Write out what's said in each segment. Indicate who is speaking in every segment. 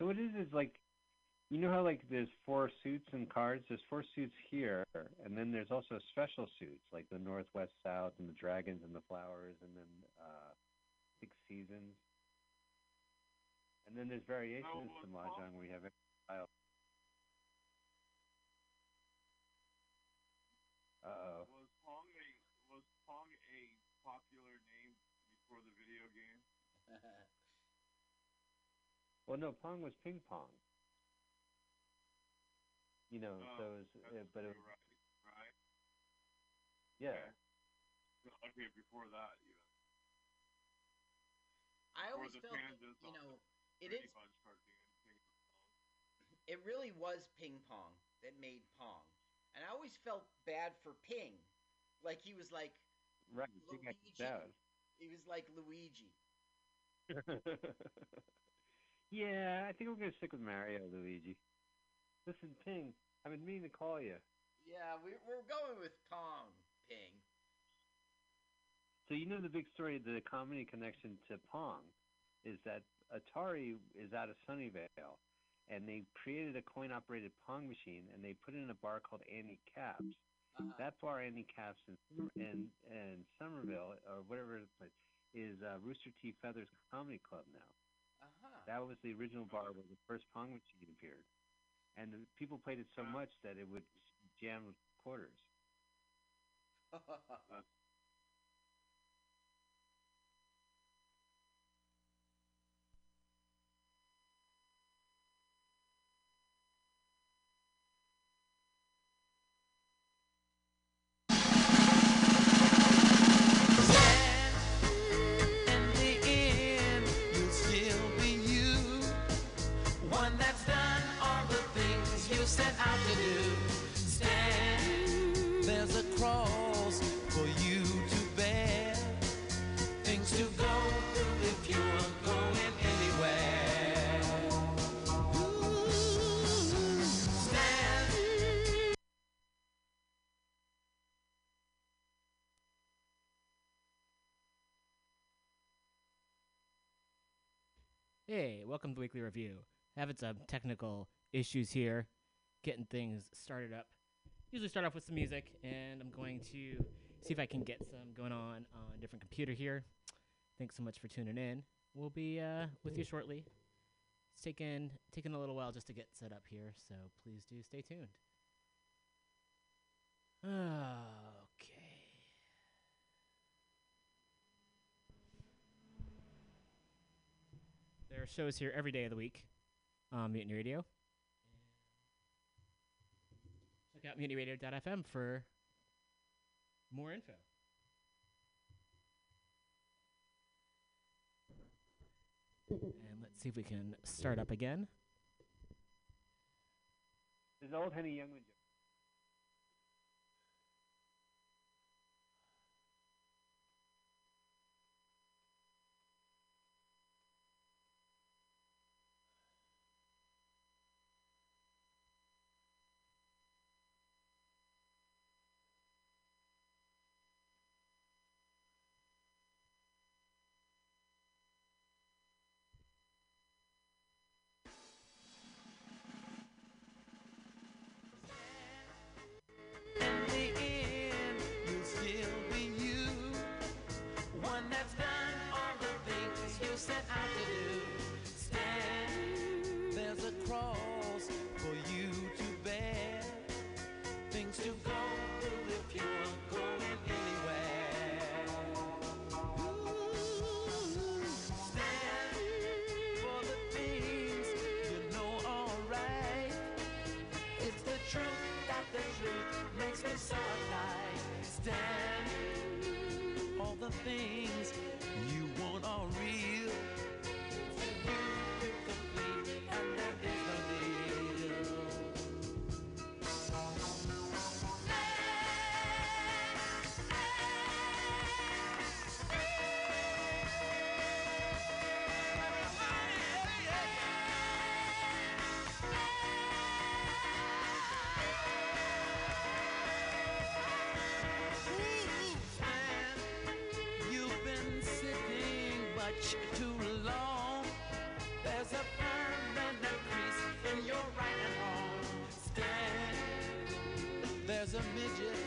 Speaker 1: So what it is is like, you know how like there's four suits and cards. There's four suits here, and then there's also special suits like the Northwest South and the Dragons and the Flowers, and then uh, Six Seasons. And then there's variations to mahjong where you have every style. Uh oh.
Speaker 2: Was Pong a was Pong a popular name before the video game?
Speaker 1: Well, no, Pong was ping pong. You know,
Speaker 2: Oh,
Speaker 1: so it was,
Speaker 2: That's
Speaker 1: uh, but it,
Speaker 2: true, right, right.
Speaker 1: yeah.
Speaker 2: Okay. Okay, before that even.
Speaker 3: I
Speaker 2: Or
Speaker 3: always felt, you know,
Speaker 2: the
Speaker 3: it
Speaker 2: Brady
Speaker 3: is.
Speaker 2: Bunch cartoon, Ping Pong.
Speaker 3: It really was ping pong that made pong, and I always felt bad for Ping, like he was like
Speaker 1: Right.
Speaker 3: Luigi. he was like Luigi.
Speaker 1: yeah, I think we're gonna stick with Mario, Luigi. Listen, Ping, I've been meaning to call you.
Speaker 3: Yeah, we, we're going with Pong Ping.
Speaker 1: So you know the big story, of the comedy connection to Pong, is that Atari is out of Sunnyvale, and they created a coin-operated Pong machine, and they put it in a bar called Andy Capp's.
Speaker 3: Uh,
Speaker 1: That bar, Andy Capp's, in in, in Somerville or whatever it is, is uh, Rooster T. Feathers Comedy Club now.
Speaker 3: Uh-huh.
Speaker 1: That was the original bar where the first Pong machine appeared, and the people played it so much that it would jam with quarters.
Speaker 4: Hey, welcome to the Weekly Review. Having some technical issues here, getting things started up. Usually start off with some music, and I'm going to see if I can get some going on on a different computer here. Thanks so much for tuning in. We'll be uh, with you shortly. It's taken taken a little while just to get set up here, so please do stay tuned. Okay. There are shows here every day of the week on Mutiny Radio. Check out mutinyradio.fm for more info. And let's see if we can start up again.
Speaker 1: There's old Henny Youngman
Speaker 5: Stand. much too long. There's a permanent crease in your right arm. Stand. There's a midget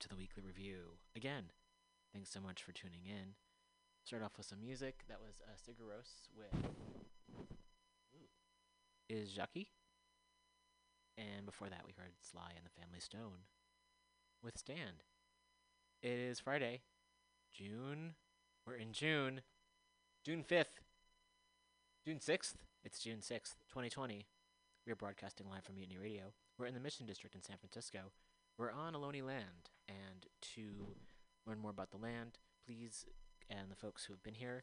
Speaker 5: to
Speaker 4: the weekly review. Again, thanks so much for tuning in. Start off with some music. That was uh, Sigur Rós with Ooh. Ísjaki. And before that, we heard Sly and the Family Stone with Stand. It is Friday, June. We're in June. June 5th. June 6th. It's June 6th, 2020. We are broadcasting live from Mutiny Radio. We're in the Mission District in San Francisco. We're on Ohlone land. To learn more about the land, please, and the folks who have been here,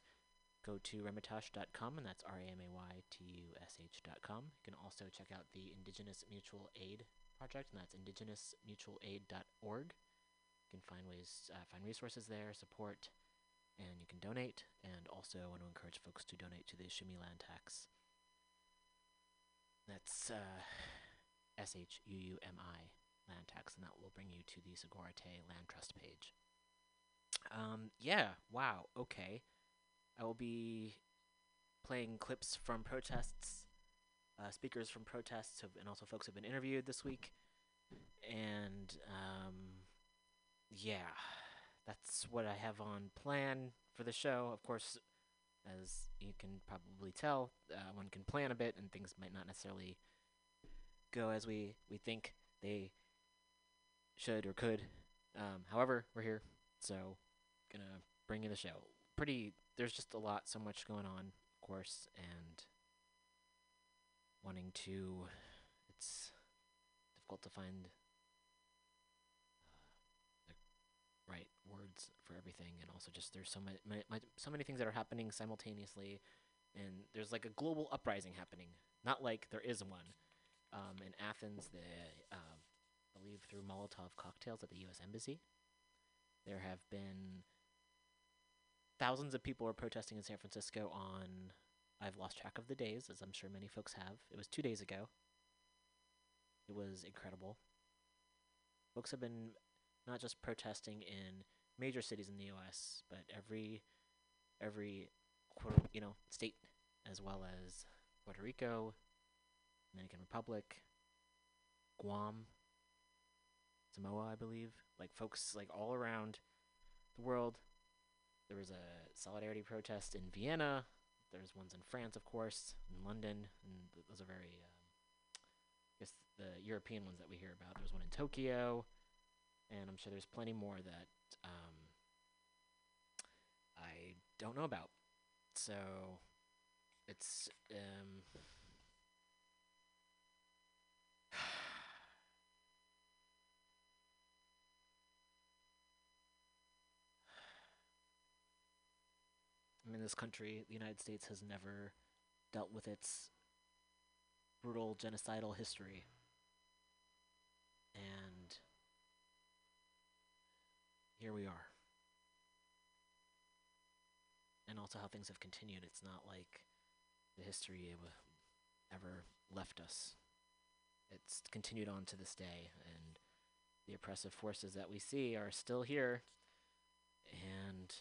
Speaker 4: go to ramaytush.com, and that's R A M A Y T U S H.com. You can also check out the Indigenous Mutual Aid Project, and that's indigenousmutualaid.org. You can find ways, uh, find resources there, support, and you can donate. And also, I want to encourage folks to donate to the Shuumi Land Tax. That's uh, S H U U M I land tax, and that will bring you to the Sogorea Te' Land Trust page. Um, yeah, wow, okay. I will be playing clips from protests, uh, speakers from protests, have, and also folks who have been interviewed this week. And um, yeah, that's what I have on plan for the show. Of course, as you can probably tell, uh, one can plan a bit, and things might not necessarily go as we, we think they should or could. Um, however, we're here, so gonna bring you the show. Pretty, there's just a lot, so much going on, of course, and wanting to. It's difficult to find the right words for everything, and also just there's so many, so many things that are happening simultaneously, and there's like a global uprising happening. Not like there is one. Um, in Athens, the um, believe through Molotov cocktails at the U.S. Embassy. There have been thousands of people are protesting in San Francisco on. I've lost track of the days, as I'm sure many folks have. It was two days ago. It was incredible. Folks have been not just protesting in major cities in the U.S., but every every you know state, as well as Puerto Rico, Dominican Republic, Guam, Samoa, I believe. Like folks like all around the world. There was a solidarity protest in Vienna. There's ones in France, of course, in London, and th- those are very, um, I guess, the European ones that we hear about. There's one in Tokyo, and I'm sure there's plenty more that um, I don't know about. So it's um, I mean, this country, the United States, has never dealt with its brutal genocidal history. And here we are. And also how things have continued. It's not like the history ever left us. It's continued on to this day, and the oppressive forces that we see are still here. And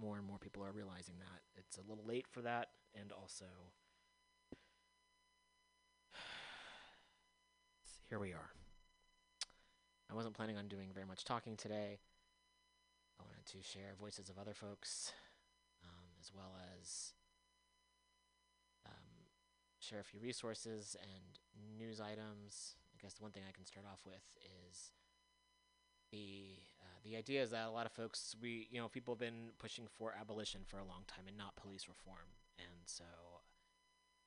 Speaker 4: more and more people are realizing that. It's a little late for that, and also here we are. I wasn't planning on doing very much talking today. I wanted to share voices of other folks, um, as well as um, share a few resources and news items. I guess the one thing I can start off with is the uh, the idea is that a lot of folks we you know people have been pushing for abolition for a long time and not police reform. And so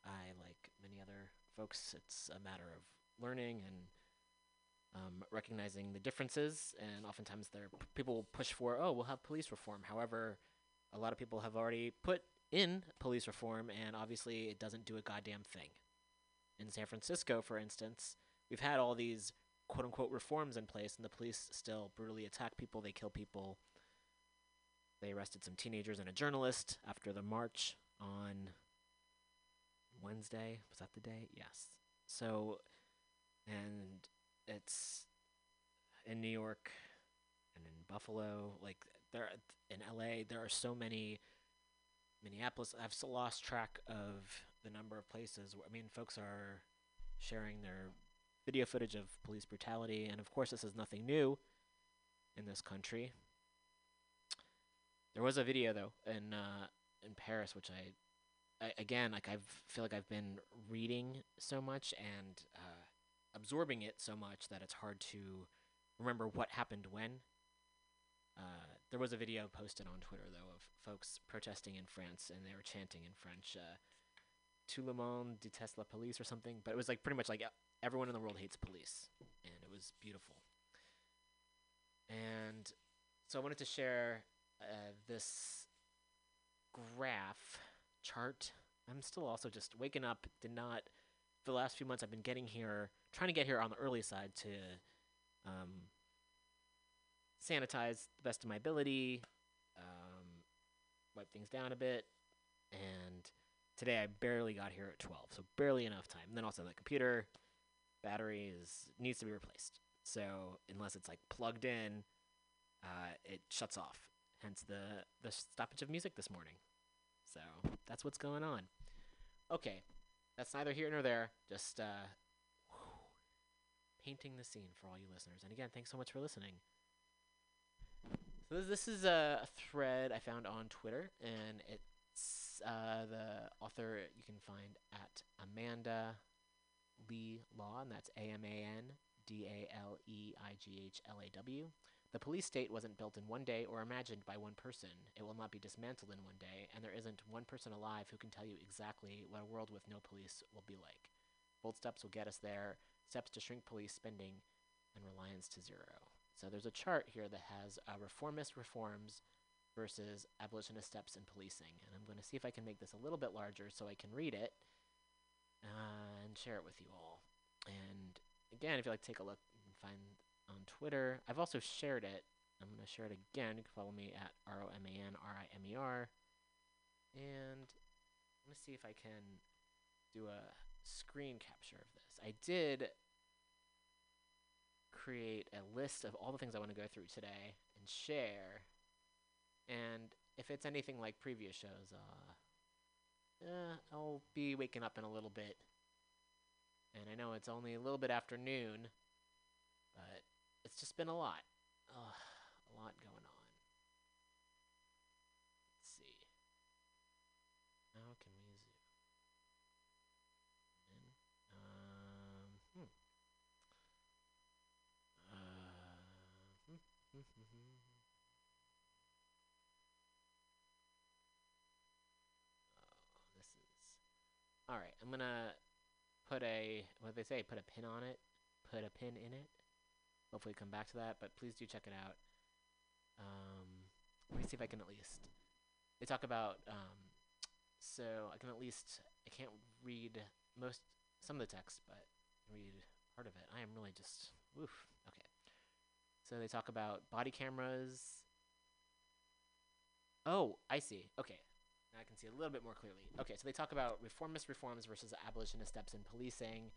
Speaker 4: i like many other folks it's a matter of learning and um, recognizing the differences. And oftentimes there people will push for oh we'll have police reform. However a lot of people have already put in police reform and obviously it doesn't do a goddamn thing. In san francisco for instance we've had all these quote unquote reforms in place, and the police still brutally attack people. They kill people. They arrested some teenagers and a journalist after the march on Wednesday. Was that the day? Yes. So, and it's in New York and in Buffalo. Like there in LA, there are so many. Minneapolis. I've lost track of the number of places. Where, I mean, folks are sharing their video footage of police brutality. And of course, this is nothing new in this country. There was a video though in uh, in Paris, which I, I again like I feel like I've been reading so much and uh, absorbing it so much that it's hard to remember what happened when. Uh, there was a video posted on Twitter though of folks protesting in France and they were chanting in French, uh, "Tout le monde déteste la police" or something. But it was like pretty much like everyone in the world hates police, and it was beautiful. And so I wanted to share uh, this graph chart. I'm still also just waking up. Did not for the last few months. I've been getting here, trying to get here on the early side to um, sanitize the best of my ability, um, wipe things down a bit, and today I barely got here at 12, so barely enough time. And then also the computer battery is needs to be replaced. So unless it's like plugged in, uh, it shuts off. Hence the the stoppage of music this morning. So that's what's going on. Okay, that's neither here nor there. Just uh, painting the scene for all you listeners. And again, thanks so much for listening. So this, is a thread I found on Twitter, and it's uh, the author you can find at Amanda Leigh Law, and that's A M A N D A L E I G H L A W. The police state wasn't built in one day or imagined by one person. It will not be dismantled in one day, and there isn't one person alive who can tell you exactly what a world with no police will be like. Bold steps will get us there, steps to shrink police spending and reliance to zero. So there's a chart here that has uh, reformist reforms versus abolitionist steps in policing. And I'm going to see if I can make this a little bit larger so I can read it and share it with you all. And again, if you'd like take a look, you can find on Twitter. I've also shared it. I'm going to share it again. You can follow me at R O M A N R I M E R. And let me see if I can do a screen capture of this. I did create a list of all the things I want to go through today and share. And if it's anything like previous shows, uh, uh, I'll be waking up in a little bit. And I know it's only a little bit after noon, but it's just been a lot. Ugh, a lot going on. Let's see. How can we zoom in? Um, hmm. Uh, hmm, hmm, hmm. Oh, this is. All right, I'm gonna put a what they say? Put a pin on it. Put a pin in it. Hopefully, come back to that. But please do check it out. Um, let me see if I can at least. They talk about. Um, so I can at least. I can't read most some of the text, but read part of it. I am really just. Oof. Okay. So they talk about body cameras. Oh, I see. Okay. Now I can see a little bit more clearly. Okay, so they talk about reformist reforms versus abolitionist steps in policing.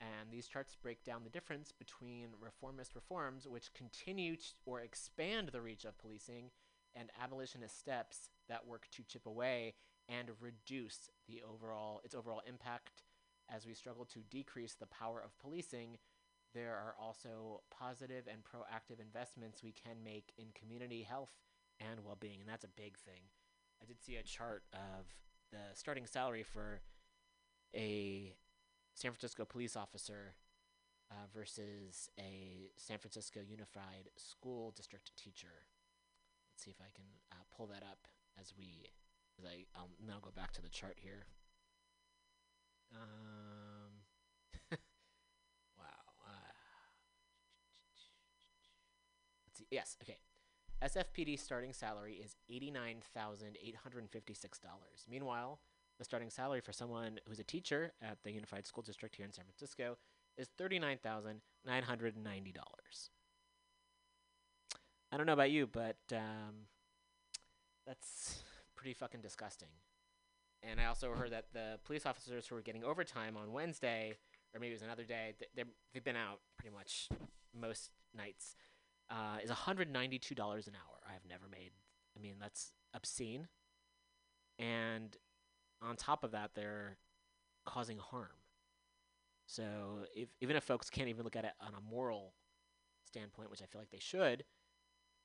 Speaker 4: And these charts break down the difference between reformist reforms, which continue or expand the reach of policing, and abolitionist steps that work to chip away and reduce the overall its overall impact. As we struggle to decrease the power of policing, there are also positive and proactive investments we can make in community health and well-being, and that's a big thing. I did see a chart of the starting salary for a San Francisco police officer uh, versus a San Francisco Unified School District teacher. Let's see if I can uh, pull that up as we, as I, I'll now go back to the chart here. Um, wow. Uh, let's see. Yes. Okay. SFPD starting salary is $89,856. Meanwhile, the starting salary for someone who's a teacher at the Unified School District here in San Francisco is $39,990. I don't know about you, but um, that's pretty fucking disgusting. And I also heard that the police officers who were getting overtime on Wednesday, or maybe it was another day, th- they've been out pretty much most nights, uh, is $192 an hour. I have never made. I mean, that's obscene. And on top of that, they're causing harm. So if even if folks can't even look at it on a moral standpoint, which I feel like they should,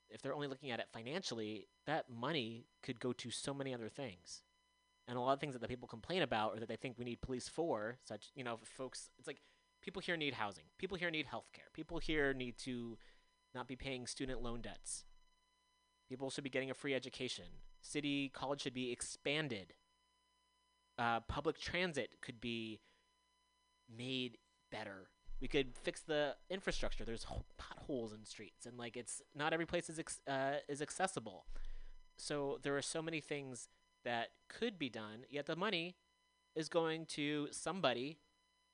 Speaker 4: if they're only looking at it financially, that money could go to so many other things. And a lot of things that the people complain about or that they think we need police for, such, you know, folks, it's like people here need housing. People here need health care. People here need to not be paying student loan debts. People should be getting a free education. City college should be expanded. Uh, public transit could be made better. We could fix the infrastructure. There's potholes in streets, and like it's not every place is ex- uh, is accessible. So there are so many things that could be done. Yet the money is going to somebody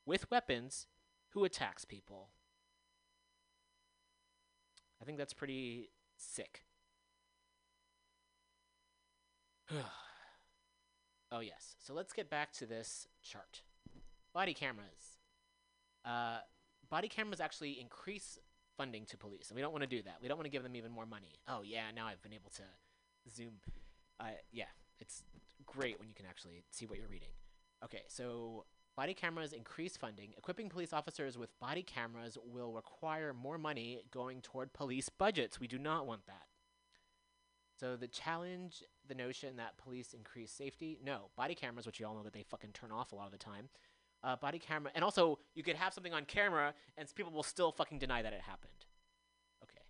Speaker 4: with weapons who attacks people. I think that's pretty sick. oh yes. So let's get back to this chart. Body cameras. Uh, body cameras actually increase funding to police, and we don't want to do that. We don't want to give them even more money. Oh yeah, now I've been able to zoom. Uh, yeah, it's great when you can actually see what you're reading. Okay, so body cameras increase funding. Equipping police officers with body cameras will require more money going toward police budgets. We do not want that. So the challenge the notion that police increase safety. No, body cameras, which you all know that they fucking turn off a lot of the time. Uh, body camera, and also you could have something on camera, and people will still fucking deny that it happened. Okay.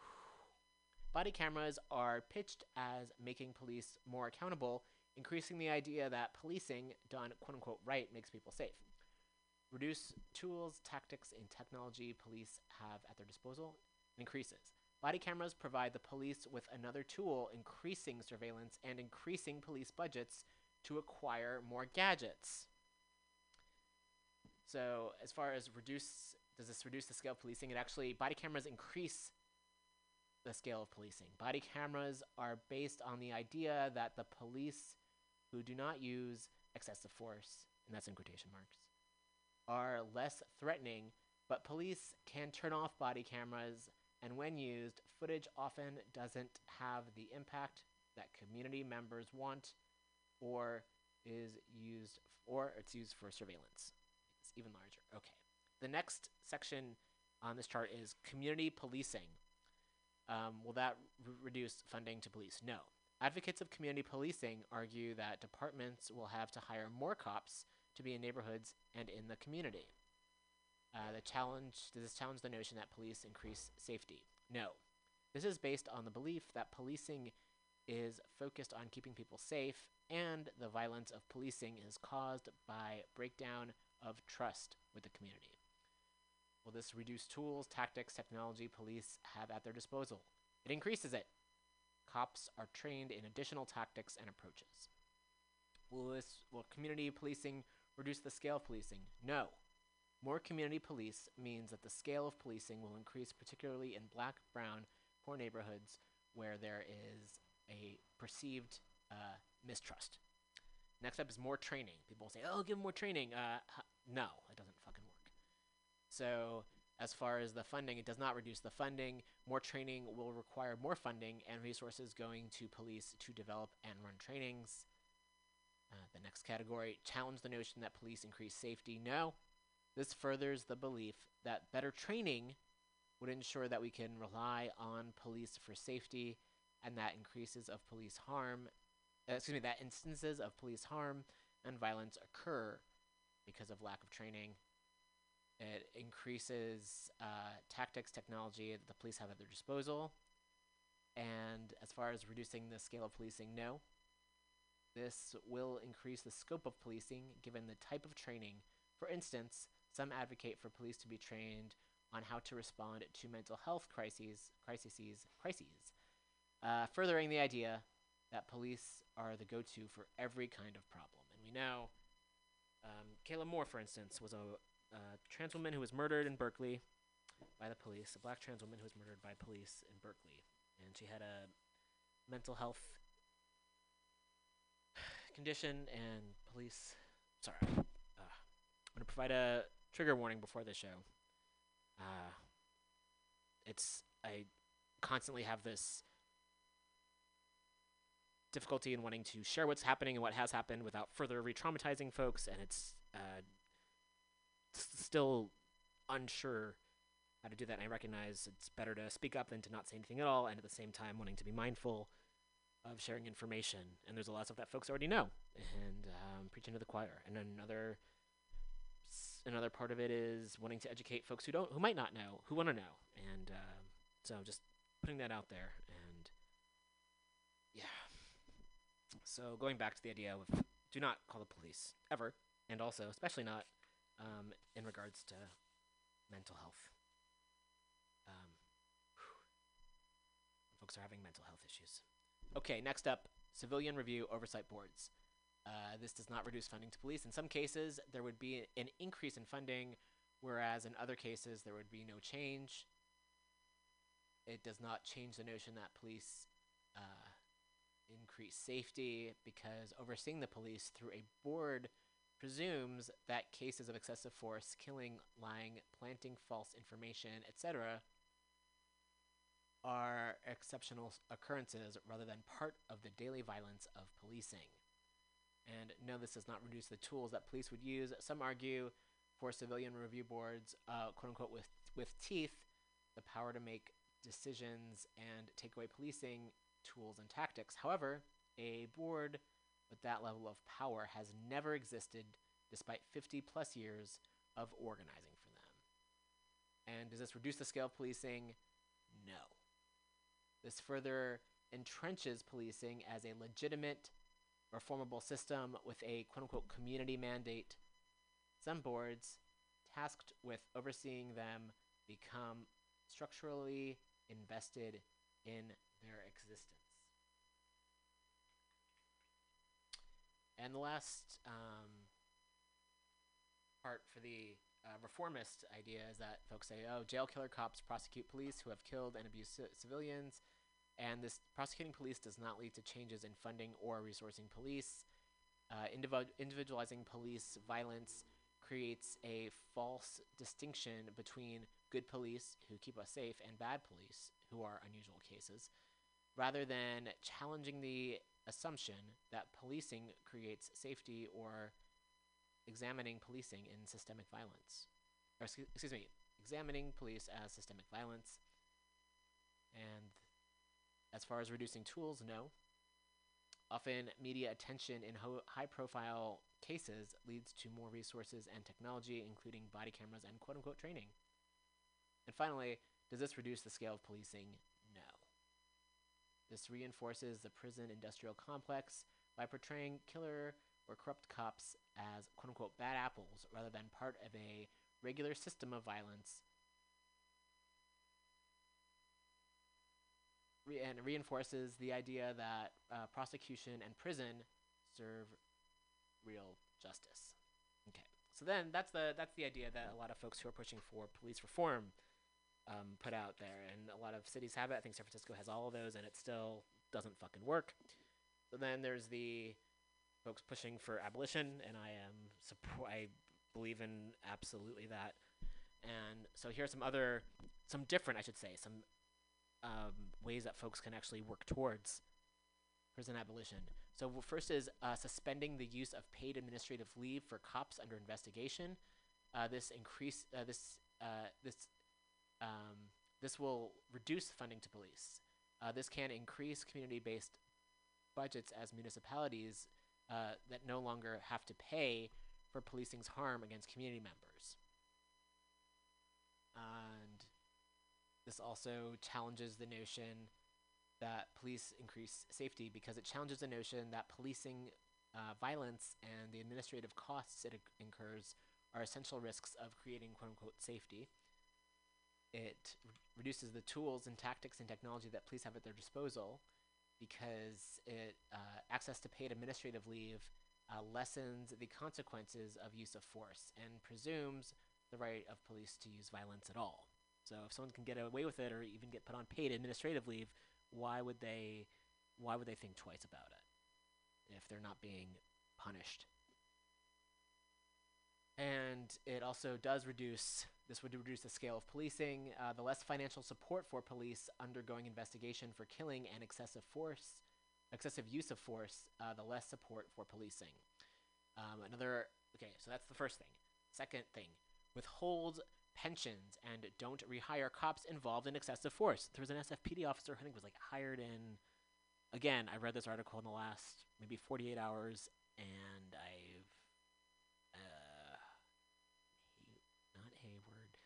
Speaker 4: Body cameras are pitched as making police more accountable, increasing the idea that policing done quote unquote right makes people safe. Reduce tools, tactics, and technology police have at their disposal increases. Body cameras provide the police with another tool, increasing surveillance and increasing police budgets to acquire more gadgets. So, as far as reduce, does this reduce the scale of policing? It actually, body cameras increase the scale of policing. Body cameras are based on the idea that the police who do not use excessive force, and that's in quotation marks, are less threatening, but police can turn off body cameras, and when used, footage often doesn't have the impact that community members want or is used or it's used for surveillance. It's even larger. Okay. The next section on this chart is community policing. Um, will that r- reduce funding to police? No. Advocates of community policing argue that departments will have to hire more cops to be in neighborhoods and in the community. Uh, the challenge does this challenge the notion that police increase safety? No. This is based on the belief that policing is focused on keeping people safe, and the violence of policing is caused by breakdown of trust with the community. Will this reduce tools, tactics, technology police have at their disposal? It increases it. Cops are trained in additional tactics and approaches. Will this will community policing reduce the scale of policing? No. More community police means that the scale of policing will increase, particularly in black, brown, poor neighborhoods where there is a perceived uh, mistrust. Next up is more training. People will say, "Oh, give more training." Uh, no, it doesn't fucking work. So, as far as the funding, it does not reduce the funding. More training will require more funding and resources going to police to develop and run trainings. Uh, the next category challenge the notion that police increase safety. No, this furthers the belief that better training would ensure that we can rely on police for safety and that increases of police harm, uh, excuse me, that instances of police harm and violence occur because of lack of training. It increases uh, tactics, technology that the police have at their disposal. And as far as reducing the scale of policing, no. This will increase the scope of policing given the type of training. For instance, some advocate for police to be trained on how to respond to mental health crises, crises, crises, uh, furthering the idea that police are the go-to for every kind of problem. And we know um, Kayla Moore, for instance, was a uh, trans woman who was murdered in Berkeley by the police, a black trans woman who was murdered by police in Berkeley, and she had a mental health condition, and police. Sorry, uh, I'm gonna provide a trigger warning before this show. Uh, it's I constantly have this difficulty in wanting to share what's happening and what has happened without further re-traumatizing folks, and it's uh, still unsure how to do that. And I recognize it's better to speak up than to not say anything at all, and at the same time wanting to be mindful of sharing information. And there's a lot of stuff that folks already know, and um, preaching to the choir. And another another part of it is wanting to educate folks who don't, who might not know, who want to know. And um, so just putting that out there, and yeah. So going back to the idea of do not call the police ever, and also especially not um, in regards to mental health. Um, folks are having mental health issues. Okay, next up, civilian review oversight boards. Uh, this does not reduce funding to police. In some cases, there would be an increase in funding, whereas in other cases, there would be no change. It does not change the notion that police uh, increase safety because overseeing the police through a board presumes that cases of excessive force, killing, lying, planting false information, etc., are exceptional occurrences rather than part of the daily violence of policing. And no, this does not reduce the tools that police would use. Some argue for civilian review boards, uh, quote unquote, with, with teeth, the power to make decisions and take away policing tools and tactics. However, a board with that level of power has never existed despite 50 plus years of organizing for them. And does this reduce the scale of policing? No. This further entrenches policing as a legitimate, reformable system with a quote unquote community mandate. Some boards, tasked with overseeing them, become structurally invested in their existence. And the last um, part for the uh, reformist idea is that folks say, oh, jail killer cops prosecute police who have killed and abused ci- civilians, and this prosecuting police does not lead to changes in funding or resourcing police. Uh, individu- individualizing police violence creates a false distinction between good police who keep us safe and bad police who are unusual cases, rather than challenging the assumption that policing creates safety or examining policing in systemic violence. Or, excuse, me, examining police as systemic violence. And as far as reducing tools, no. Often, media attention in ho- high profile cases leads to more resources and technology, including body cameras and quote unquote training. And finally, does this reduce the scale of policing? This reinforces the prison industrial complex by portraying killer or corrupt cops as quote unquote bad apples rather than part of a regular system of violence. Re- and reinforces the idea that uh, prosecution and prison serve real justice. Okay, so then that's the that's the idea that a lot of folks who are pushing for police reform um, put out there, and a lot of cities have it. I think San Francisco has all of those, and it still doesn't fucking work. So then there's the folks pushing for abolition, and I am support. I believe in absolutely that. And so here are some other, some different, I should say, some um, ways that folks can actually work towards prison abolition. So first is uh, suspending the use of paid administrative leave for cops under investigation. Uh, this increase uh, this uh, this um, this will reduce funding to police. Uh, this can increase community-based budgets as municipalities uh, that no longer have to pay for policing's harm against community members. And this also challenges the notion that police increase safety because it challenges the notion that policing uh, violence and the administrative costs it inc- incurs are essential risks of creating quote unquote safety. It r- reduces the tools and tactics and technology that police have at their disposal because it uh, access to paid administrative leave uh, lessens the consequences of use of force and presumes the right of police to use violence at all. So if someone can get away with it or even get put on paid administrative leave, why would they why would they think twice about it if they're not being punished? And it also does reduce this would reduce the scale of policing. Uh, the less financial support for police undergoing investigation for killing and excessive force, excessive use of force, uh, the less support for policing. Um, another okay, so that's the first thing. Second thing, withhold pensions and don't rehire cops involved in excessive force. There was an SFPD officer who I think was like hired in. Again, I read this article in the last maybe 48 hours, and I've uh, Hay- not Hayward.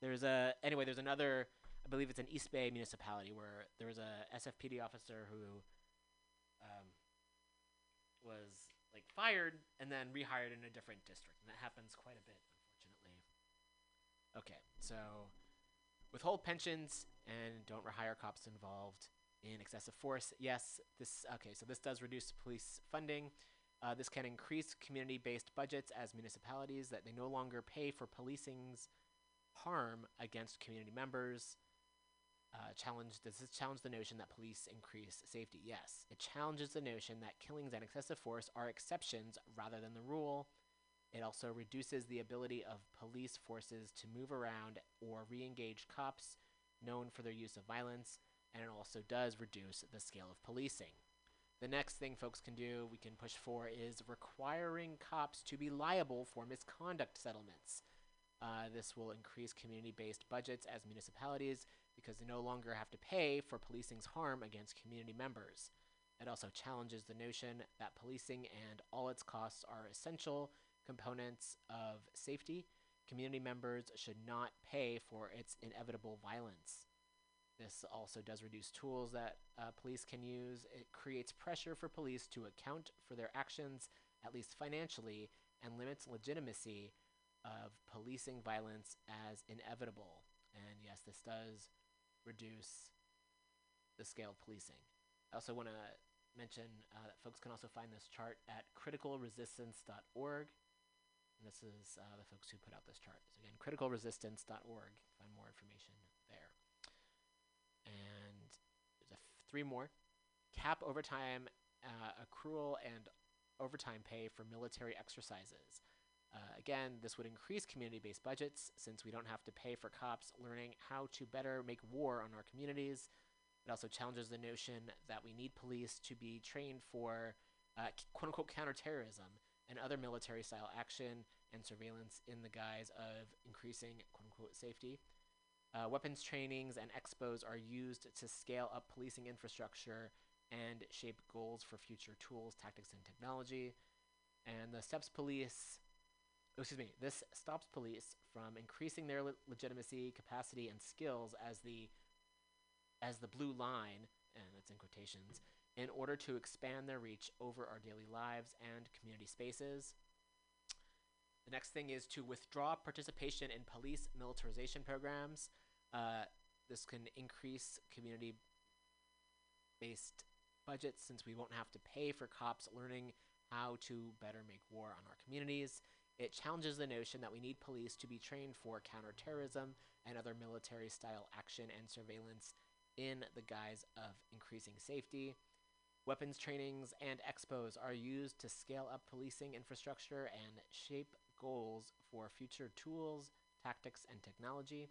Speaker 4: There's a anyway. There's another. I believe it's an East Bay municipality where there was a SFPD officer who um, was like fired and then rehired in a different district, and that happens quite a bit, unfortunately. Okay, so withhold pensions and don't rehire cops involved in excessive force. Yes, this okay. So this does reduce police funding. Uh, this can increase community-based budgets as municipalities that they no longer pay for policing's harm against community members. Uh, challenge does this challenge the notion that police increase safety? Yes, it challenges the notion that killings and excessive force are exceptions rather than the rule. It also reduces the ability of police forces to move around or re-engage cops known for their use of violence, and it also does reduce the scale of policing. The next thing folks can do, we can push for, is requiring cops to be liable for misconduct settlements. Uh, this will increase community based budgets as municipalities because they no longer have to pay for policing's harm against community members. It also challenges the notion that policing and all its costs are essential components of safety. Community members should not pay for its inevitable violence. This also does reduce tools that uh, police can use. It creates pressure for police to account for their actions, at least financially, and limits legitimacy of policing violence as inevitable. And yes, this does reduce the scale of policing. I also want to mention uh, that folks can also find this chart at criticalresistance.org. And this is uh, the folks who put out this chart. So again, criticalresistance.org. Find more information there. And there's three more. Cap overtime uh, accrual and overtime pay for military exercises. Uh, again, this would increase community based budgets since we don't have to pay for cops learning how to better make war on our communities. It also challenges the notion that we need police to be trained for uh, quote unquote counterterrorism and other military style action and surveillance in the guise of increasing quote unquote safety. Uh, weapons trainings and expos are used to scale up policing infrastructure and shape goals for future tools, tactics, and technology. And the STEPS police excuse me, this stops police from increasing their le- legitimacy, capacity, and skills as the as the blue line, and that's in quotations, in order to expand their reach over our daily lives and community spaces. The next thing is to withdraw participation in police militarization programs. Uh, this can increase community based budgets since we won't have to pay for cops learning how to better make war on our communities. It challenges the notion that we need police to be trained for counterterrorism and other military style action and surveillance in the guise of increasing safety. Weapons trainings and expos are used to scale up policing infrastructure and shape goals for future tools, tactics, and technology.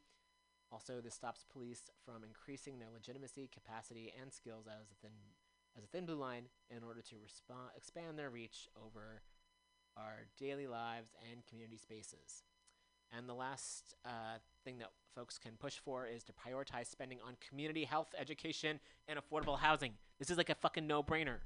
Speaker 4: Also, this stops police from increasing their legitimacy, capacity, and skills as a thin, as a thin blue line in order to expand their reach over our daily lives and community spaces. And the last uh, thing that folks can push for is to prioritize spending on community health, education, and affordable housing. This is like a fucking no brainer.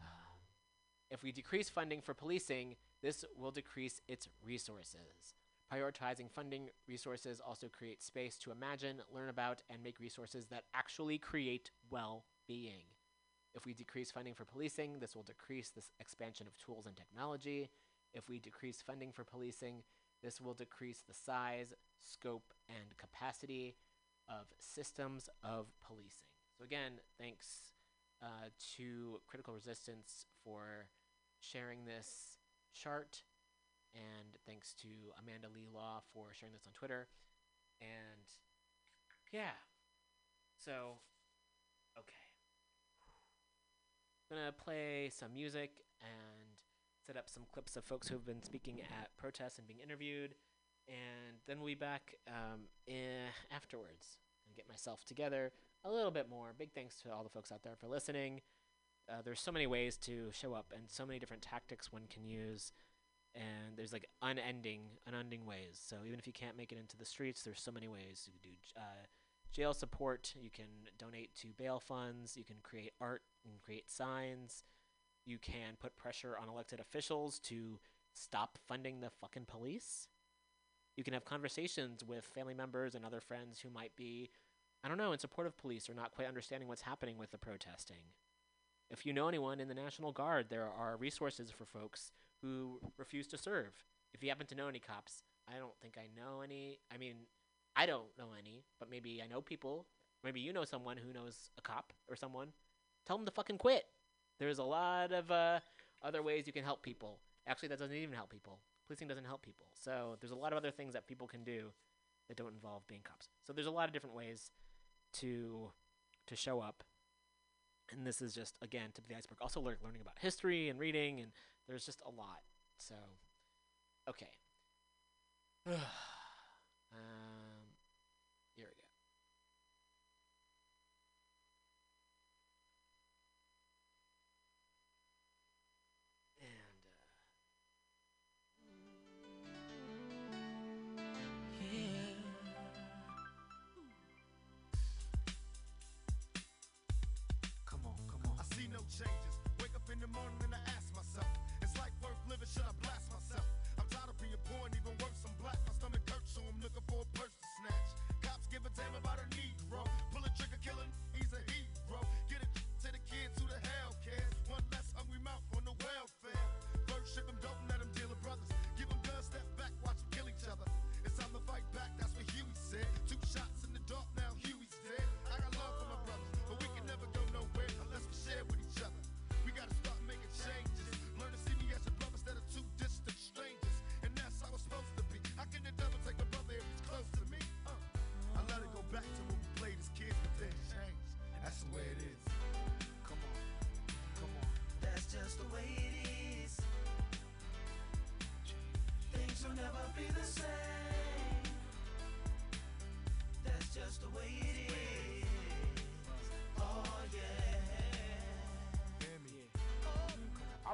Speaker 4: If we decrease funding for policing, this will decrease its resources. Prioritizing funding resources also creates space to imagine, learn about, and make resources that actually create well being. If we decrease funding for policing, this will decrease this expansion of tools and technology. If we decrease funding for policing, this will decrease the size, scope, and capacity of systems of policing. So, again, thanks uh, to Critical Resistance for sharing this chart, and thanks to Amanda Lee Law for sharing this on Twitter. And yeah, so okay. I'm gonna play some music and set up some clips of folks who have been speaking at protests and being interviewed, and then we'll be back um, eh, afterwards and get myself together a little bit more. Big thanks to all the folks out there for listening. Uh, there's so many ways to show up and so many different tactics one can use. and there's like unending, unending ways. So even if you can't make it into the streets, there's so many ways you can do. Uh, jail support. You can donate to bail funds. You can create art and create signs. You can put pressure on elected officials to stop funding the fucking police. You can have conversations with family members and other friends who might be, I don't know, in support of police or not quite understanding what's happening with the protesting. If you know anyone in the National Guard, there are resources for folks who refuse to serve. If you happen to know any cops, I don't think I know any. I mean, I don't know any, but maybe I know people. Maybe you know someone who knows a cop or someone. Tell them to fucking quit. There's a lot of uh, other ways you can help people. Actually, that doesn't even help people. Policing doesn't help people. So there's a lot of other things that people can do that don't involve being cops. So there's a lot of different ways to to show up. And this is just again tip of the iceberg. Also, lear- learning about history and reading, and there's just a lot. So, okay.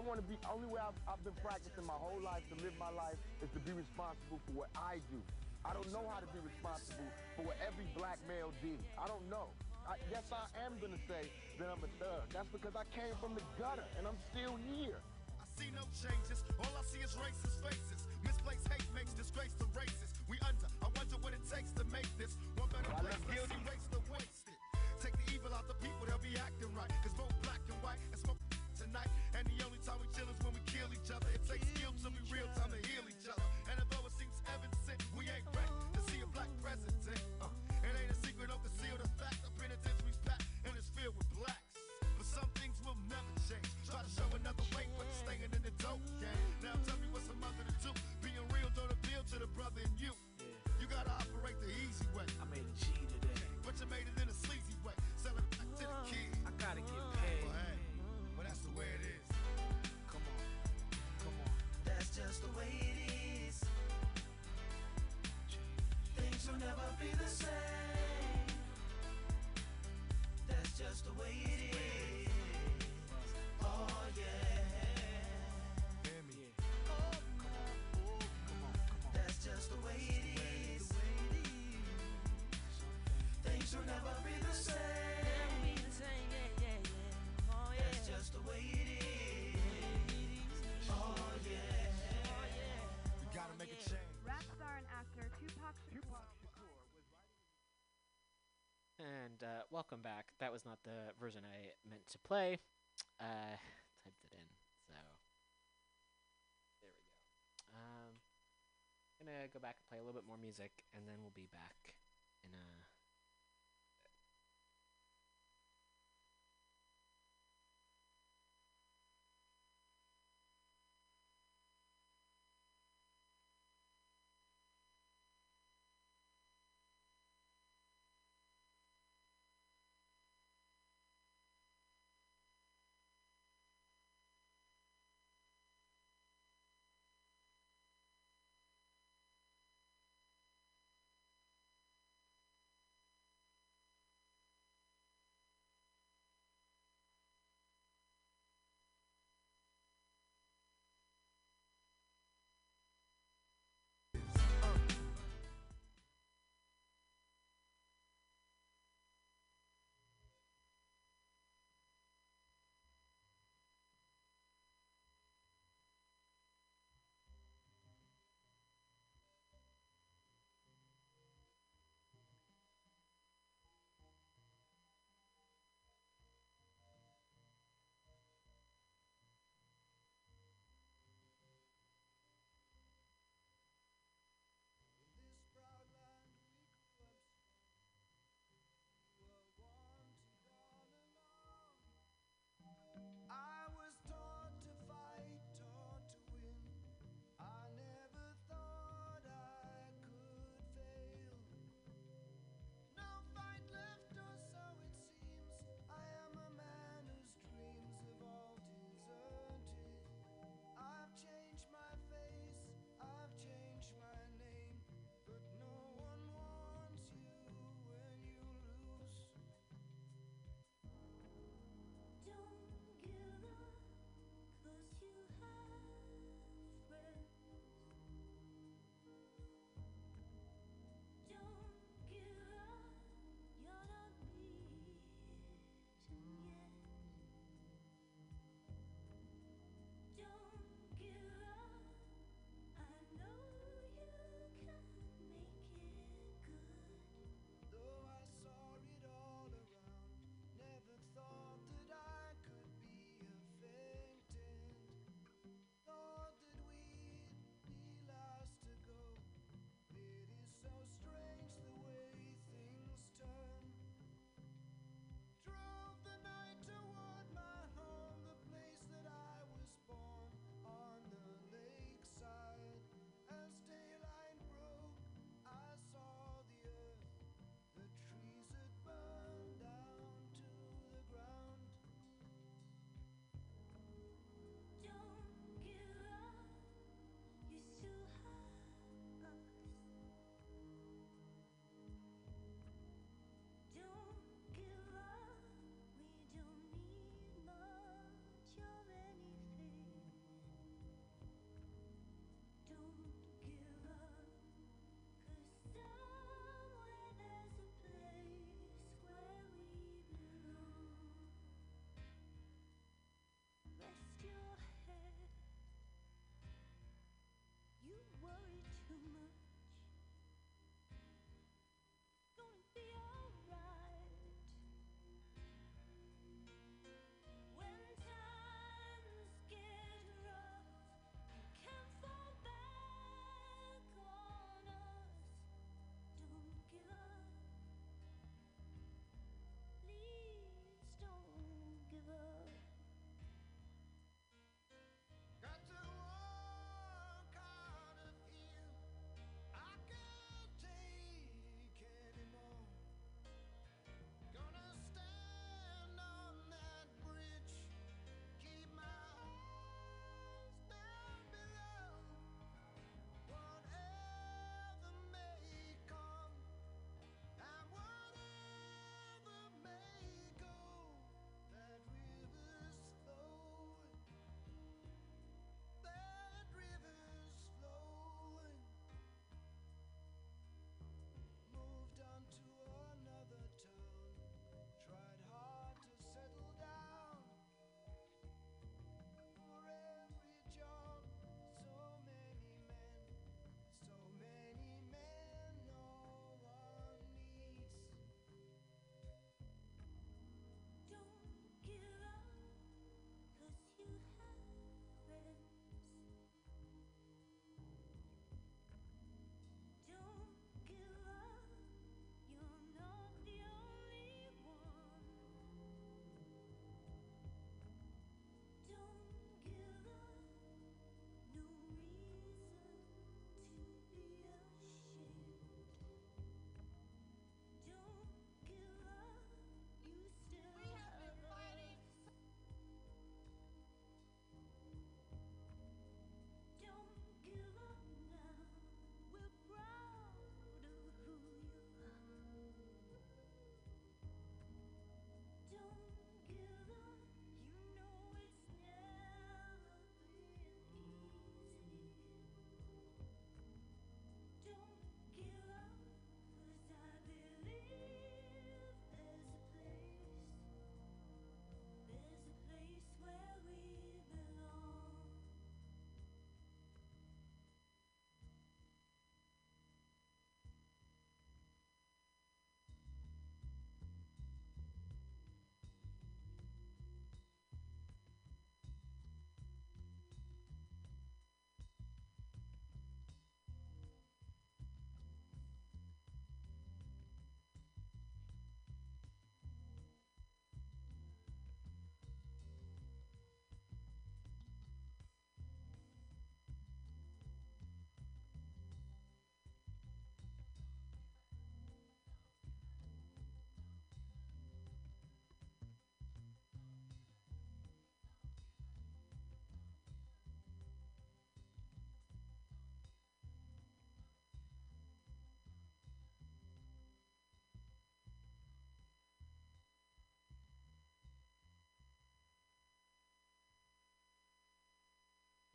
Speaker 6: I
Speaker 7: want to be, only way I've, I've been practicing my whole life to live my life is to be responsible for what I do. I don't know how to be responsible for what every black male did. I don't know. I, yes, I am going to say that I'm a thug. That's because I came from the gutter and I'm still here.
Speaker 6: I see no changes. All I see is racist faces. Misplaced hate makes disgrace to races. We under. I wonder what it takes to make this one better place.
Speaker 7: Let's
Speaker 6: erase the wasted. Take the evil out the people, they'll be acting right. Cause both black and white be the
Speaker 5: same. That's just the way
Speaker 8: And
Speaker 4: uh, welcome back. That was not the version I meant to play. Uh, typed it in, so there we go. Um, gonna go back and play a little bit more music, and then we'll be back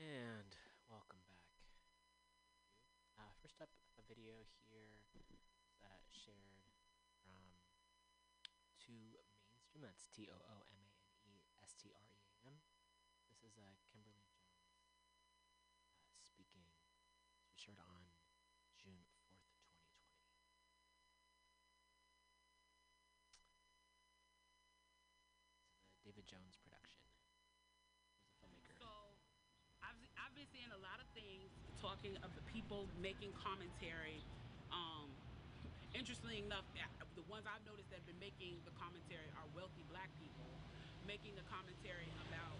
Speaker 4: And welcome back. Uh, first up, a video here that shared from to mainstream. That's T O O M A N E S T R E A M. This is uh, Kimberly Jones uh, speaking. This was shared on.
Speaker 9: Been seeing a lot of things talking of the people making commentary. Um, interestingly enough, uh, the ones I've noticed that have been making the commentary are wealthy black people making the commentary about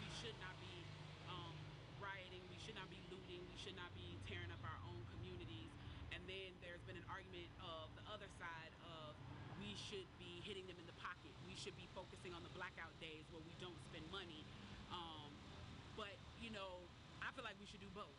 Speaker 9: we should not be um, rioting, we should not be looting, we should not be tearing up our own communities. And then there's been an argument of the other side of we should be hitting them in the pocket. We should be focusing on the blackout days where we don't spend money. Um, but you know, feel like we should do both.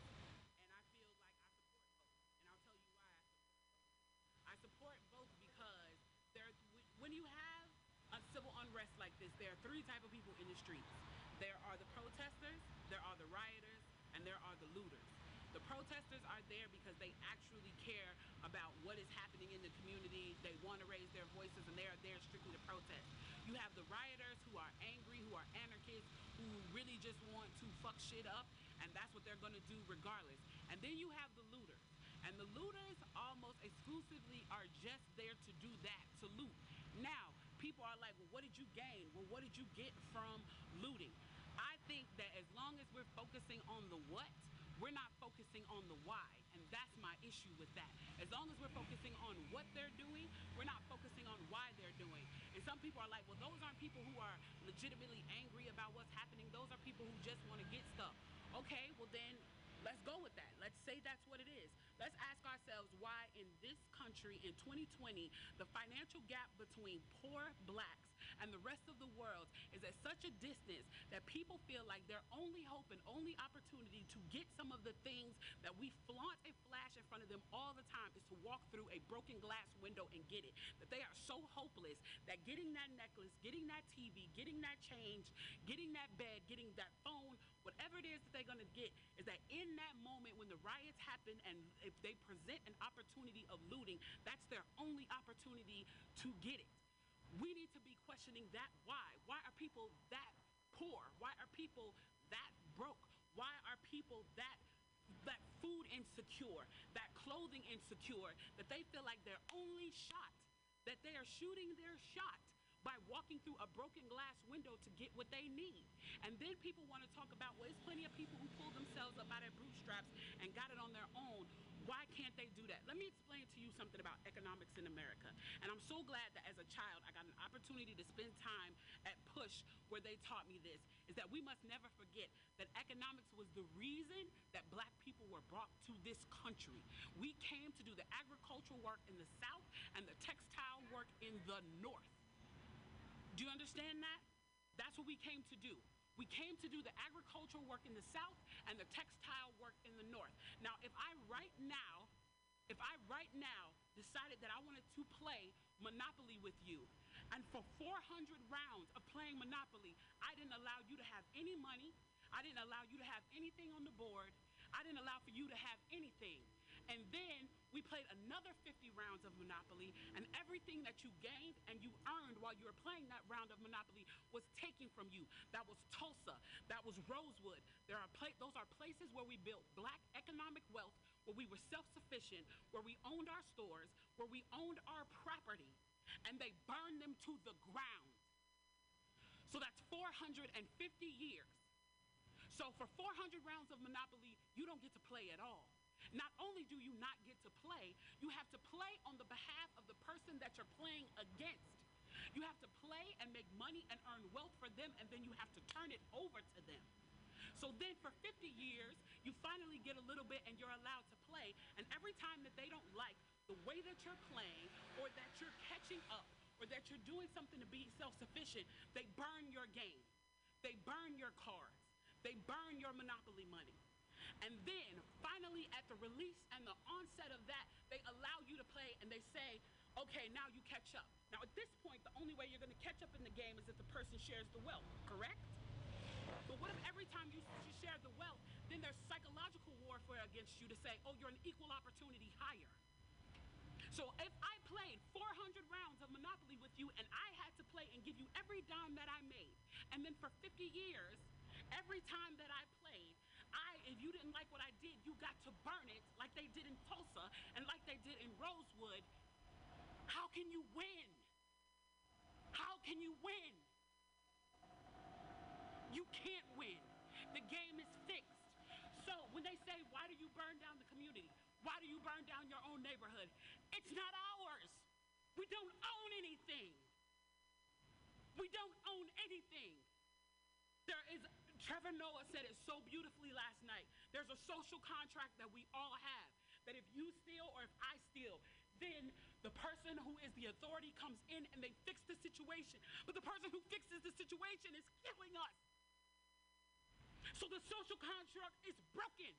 Speaker 9: And I feel like I support both. And I'll tell you why I support both. I support both because there, when you have a civil unrest like this, there are three type of people in the streets. There are the protesters, there are the rioters, and there are the looters. The protesters are there because they actually care about what is happening in the community. They want to raise their voices and they are there strictly to protest. You have the rioters who are angry, who are anarchists, who really just want to fuck shit up, and that's what they're going to do regardless. And then you have the looters. And the looters almost exclusively are just there to do that, to loot. Now, people are like, well, what did you gain? Well, what did you get from looting? I think that as long as we're focusing on the what, we're not focusing on the why. And that's my issue with that. As long as we're focusing on what they're doing, we're not focusing on why they're doing. And some people are like, well, those aren't people who are legitimately angry about what's happening. Those are people who just want to get stuff. Okay, well then let's go with that. Let's say that's what it is. Let's ask ourselves why in this country in 2020, the financial gap between poor blacks and the rest of the world is at such a distance that people feel like their only hope and only opportunity to get some of the things that we flaunt and flash in front of them all the time is to walk through a broken glass window and get it. That they are so hopeless that getting that necklace, getting that TV, getting that change, getting that bed, getting that phone, whatever it is that they're going to get, is that in that moment when the riots happen and if they present an opportunity of looting, that's their only opportunity to get it. We need to be questioning that why. Why are people that poor? Why are people that broke? Why are people that that food insecure, that clothing insecure, that they feel like their only shot, that they are shooting their shot by walking through a broken glass window to get what they need. And then people want to talk about, well, there's plenty of people who pulled themselves up out of bootstraps and got it on their own. Why can't they do that? Let me explain to you something about economics in America. And I'm so glad that as a child, I got an opportunity to spend time at Push where they taught me this, is that we must never forget that economics was the reason that black people were brought to this country. We came to do the agricultural work in the South and the textile work in the North. Do you understand that? That's what we came to do. We came to do the agricultural work in the South and the textile work in the North. Now, if I right now, if I right now decided that I wanted to play Monopoly with you, and for 400 rounds of playing Monopoly, I didn't allow you to have any money, I didn't allow you to have anything on the board, I didn't allow for you to have anything. And then we played another 50 rounds of Monopoly, and everything that you gained and you earned while you were playing that round of Monopoly was taken from you. That was Tulsa. That was Rosewood. There are pla- those are places where we built black economic wealth, where we were self-sufficient, where we owned our stores, where we owned our property, and they burned them to the ground. So that's 450 years. So for 400 rounds of Monopoly, you don't get to play at all. Not only do you not get to play, you have to play on the behalf of the person that you're playing against. You have to play and make money and earn wealth for them, and then you have to turn it over to them. So then for 50 years, you finally get a little bit and you're allowed to play. And every time that they don't like the way that you're playing or that you're catching up or that you're doing something to be self sufficient, they burn your game. They burn your cards. They burn your monopoly money. And then finally, at the release and the onset of that, they allow you to play and they say, okay, now you catch up. Now, at this point, the only way you're going to catch up in the game is if the person shares the wealth, correct? But what if every time you, you share the wealth, then there's psychological warfare against you to say, oh, you're an equal opportunity hire? So if I played 400 rounds of Monopoly with you and I had to play and give you every dime that I made, and then for 50 years, every time that I played, if you didn't like what I did, you got to burn it like they did in Tulsa and like they did in Rosewood. How can you win? How can you win? You can't win. The game is fixed. So when they say, why do you burn down the community? Why do you burn down your own neighborhood? It's not ours. We don't own anything. We don't own anything. There is, Trevor Noah said it so beautifully last night. There's a social contract that we all have that if you steal or if I steal, then the person who is the authority comes in and they fix the situation. But the person who fixes the situation is killing us. So the social contract is broken.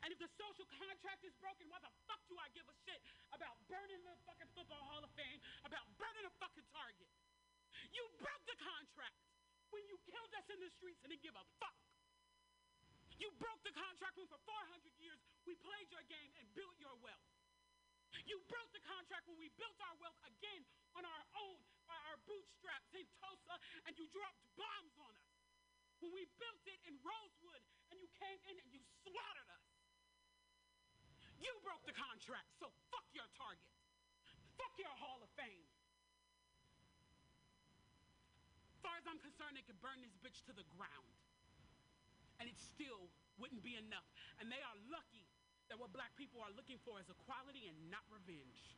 Speaker 9: And if the social contract is broken, why the fuck do I give a shit about burning the fucking Football Hall of Fame, about burning a fucking Target? You broke the contract when you killed us in the streets and didn't give a fuck. You broke the contract when for 400 years we played your game and built your wealth. You broke the contract when we built our wealth again on our own, by our bootstraps in Tulsa, and you dropped bombs on us. When we built it in Rosewood, and you came in and you slaughtered us. You broke the contract, so fuck your Target. Fuck your Hall of Fame. As far as I'm concerned, they could burn this bitch to the ground. And it still wouldn't be enough. And they are lucky that what black people are looking for is equality and not revenge.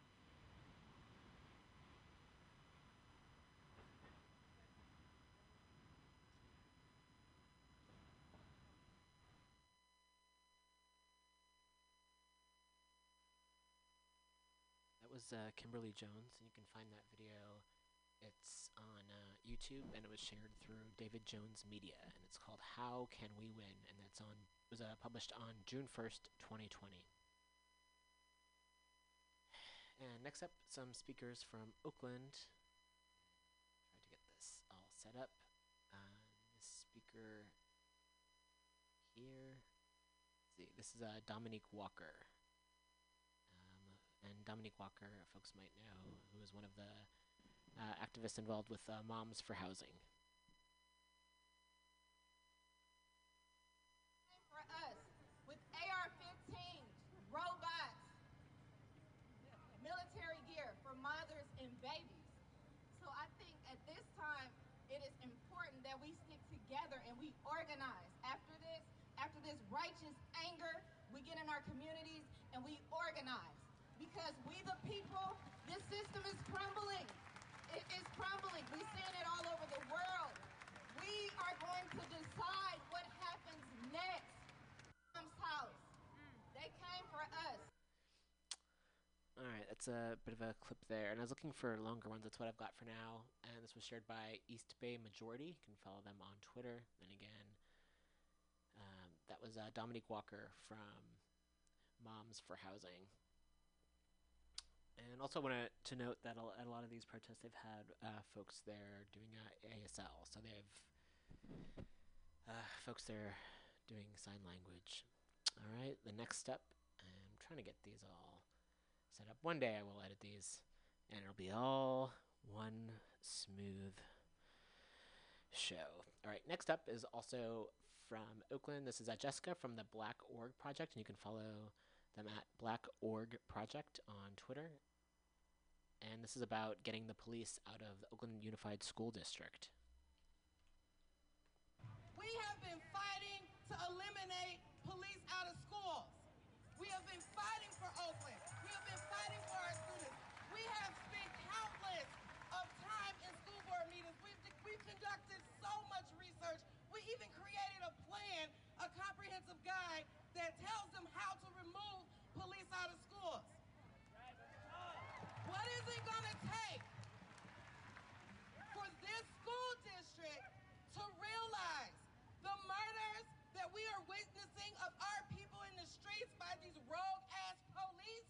Speaker 4: That was uh, Kimberly Jones, and you can find that video. It's on uh, YouTube, and it was shared through David Jones Media, and it's called "How Can We Win?" and that's on was uh, published on June first, 2020. And next up, some speakers from Oakland. Try to get this all set up. Uh, this speaker here. Let's see, this is uh, Dominique Walker. Um, and Dominique Walker, folks might know, who is one of the activists involved with uh, Moms for Housing.
Speaker 10: for us with AR-15 robots, military gear for mothers and babies. So I think at this time it is important that we stick together and we organize. After this, after this righteous anger, we get in our communities and we organize. Because we the people, this system is crumbling. Is crumbling. We're it all over the world. We are going to decide what happens next. Mom's house. They came for us.
Speaker 4: All right, that's a bit of a clip there, and I was looking for longer ones. That's what I've got for now. And this was shared by East Bay Majority. You can follow them on Twitter. And again, um, that was uh, Dominique Walker from Moms for Housing. And also want to note that at a lot of these protests, they've had uh, folks there doing ASL. So they have uh, folks there doing sign language. All right, the next step, I'm trying to get these all set up. One day I will edit these, and it'll be all one smooth show. All right, next up is also from Oakland. This is uh, Jessica from the Black Org Project, and you can follow them at Black Org Project on Twitter. And this is about getting the police out of the Oakland Unified School District.
Speaker 10: We have been fighting to eliminate police out of schools. We have been fighting for Oakland. We have been fighting for our students. We have spent countless of time in school board meetings. We've, we've conducted so much research. We even created a plan, a comprehensive guide that tells them how to remove police out of schools. What is it going to take for this school district to realize the murders that we are witnessing of our people in the streets by these rogue ass police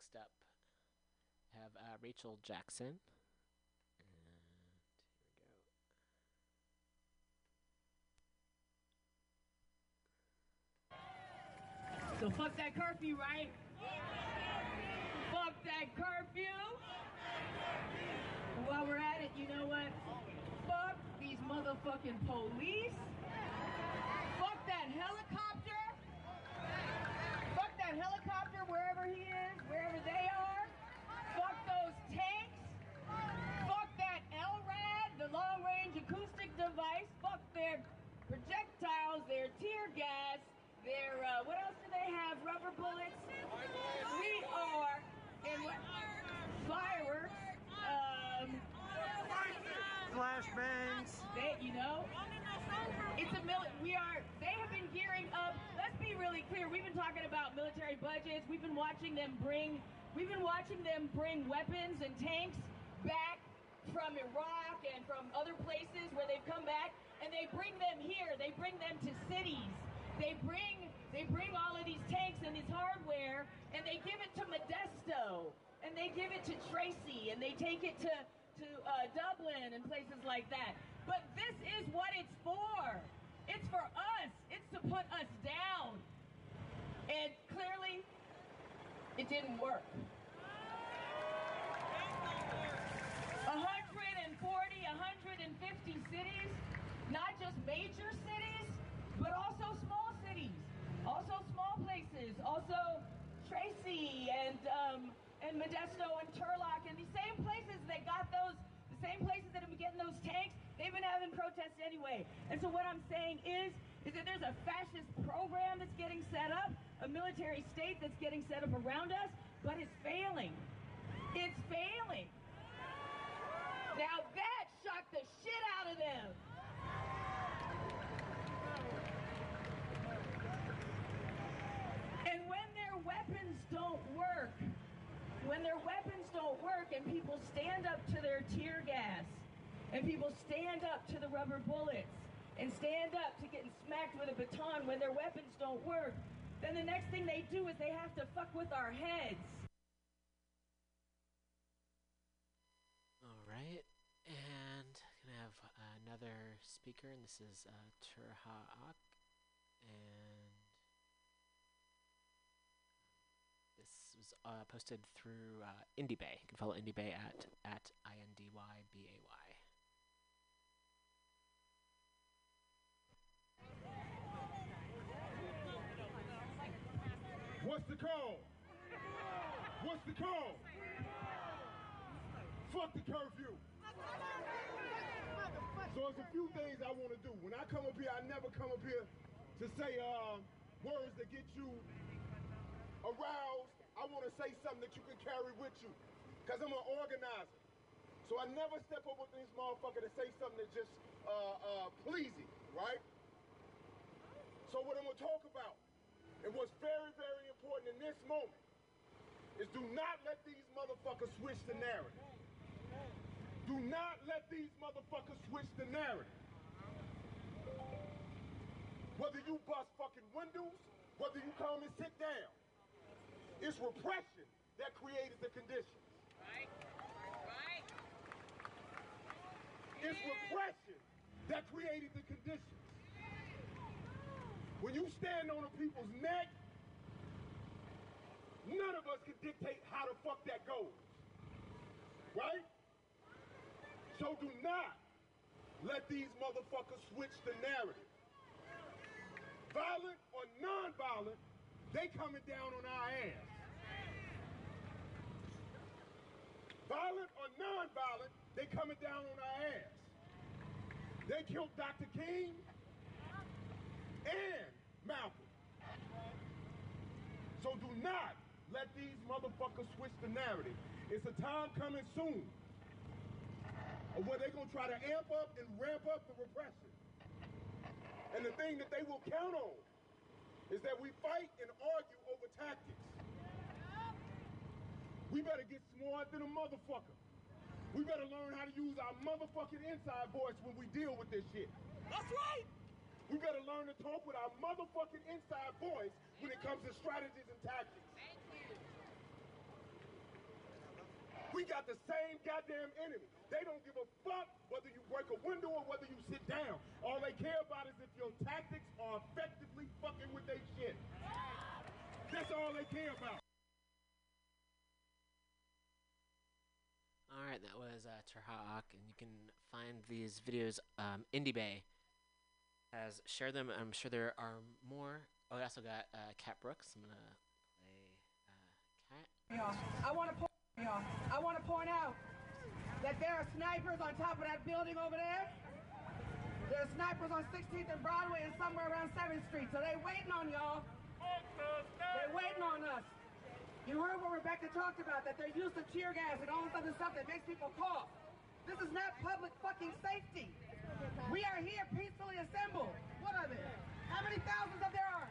Speaker 4: next up, have uh, Rachel Jackson.
Speaker 11: So fuck that curfew, right? Fuck that curfew. While we're at it, you know what? Fuck these motherfucking police. Fuck that helicopter. Fuck that helicopter wherever he is, wherever they are. Fuck those tanks. Fuck that LRAD, the long range acoustic device. Fuck their projectiles, their tear gas, their, uh, what else do they have? Rubber bullets. We are, what? Fireworks. Um,
Speaker 12: Flashbangs.
Speaker 11: you know, it's a mil- we are, they have been gearing up. Let's be really clear. We've been talking about military budgets. We've been watching them bring, we've been watching them bring weapons and tanks back from Iraq and from other places where they've come back and they bring them here. They bring them to cities. They bring, they bring all of these tanks and this hardware and they give it to Modesto and they give it to Tracy and they take it to, to uh, Dublin and places like that. But this is what it's for. It's for us. It's to put us down. And clearly, it didn't work. 140, 150 cities, not just major cities, but also small cities, also small places, also Tracy and um, and Modesto and Turlock and the same places that got those, the same places that have been getting those tanks, they've been having protests anyway. And so what I'm saying is, is that there's a fascist program that's getting set up, a military state that's getting set up around us, but it's failing. It's failing. Now that shocked the shit out of them. And when their weapons don't work, when their weapons don't work and people stand up to their tear gas. And people stand up to the rubber bullets and stand up to getting smacked with a baton when their weapons don't work, then the next thing they do is they have to fuck with our heads.
Speaker 4: All right, and gonna have another speaker, and this is uh, Tur-Ha Ak, and uh, posted through uh, Indybay. You can follow Indybay at at i n d y b a y.
Speaker 7: What's the call? What's the call? Fuck the curfew. So there's a few things I want to do. When I come up here, I never come up here to say uh, words that get you aroused. I want to say something that you can carry with you. Because I'm an organizer. So I never step up with this motherfucker to say something that's just uh, uh, pleasing, right? So what I'm going to talk about, and what's very, very important in this moment, is do not let these motherfuckers switch the narrative. Do not let these motherfuckers switch the narrative. Whether you bust fucking windows, whether you come and sit down, it's repression that created the conditions.
Speaker 11: Right? Right?
Speaker 7: It's repression that created the conditions. When you stand on a people's neck, none of us can dictate how the fuck that goes. Right? So do not let these motherfuckers switch the narrative. Violent or non-violent, they coming down on our ass. Violent or non-violent, they coming down on our ass. They killed Dr. King and Malcolm. So do not let these motherfuckers switch the narrative. It's a time coming soon where they're gonna try to amp up and ramp up the repression. And the thing that they will count on is that we fight and argue over tactics. We better get smart than a motherfucker. We better learn how to use our motherfucking inside voice when we deal with this shit. That's right. We better learn to talk with our motherfucking inside voice when it comes to strategies and tactics. Thank you. We got the same goddamn enemy. They don't give a fuck whether you break a window or whether you sit down. All they care about is if your tactics are effectively fucking with their shit. That's all they care about.
Speaker 4: All right, that was uh, Tur-Ha Ak, and you can find these videos. Um, Indybay has shared them. I'm sure there are more. Oh, I also got uh, Cat Brooks. I'm gonna play uh, Cat.
Speaker 11: I want to point, I want to point out that there are snipers on top of that building over there. There are snipers on 16th and Broadway and somewhere around 7th Street. So they waiting on y'all. They're waiting on us. You heard what Rebecca talked about, that they're used to tear gas and all this other stuff that makes people cough. This is not public fucking safety. We are here peacefully assembled. What are there? How many thousands of there are?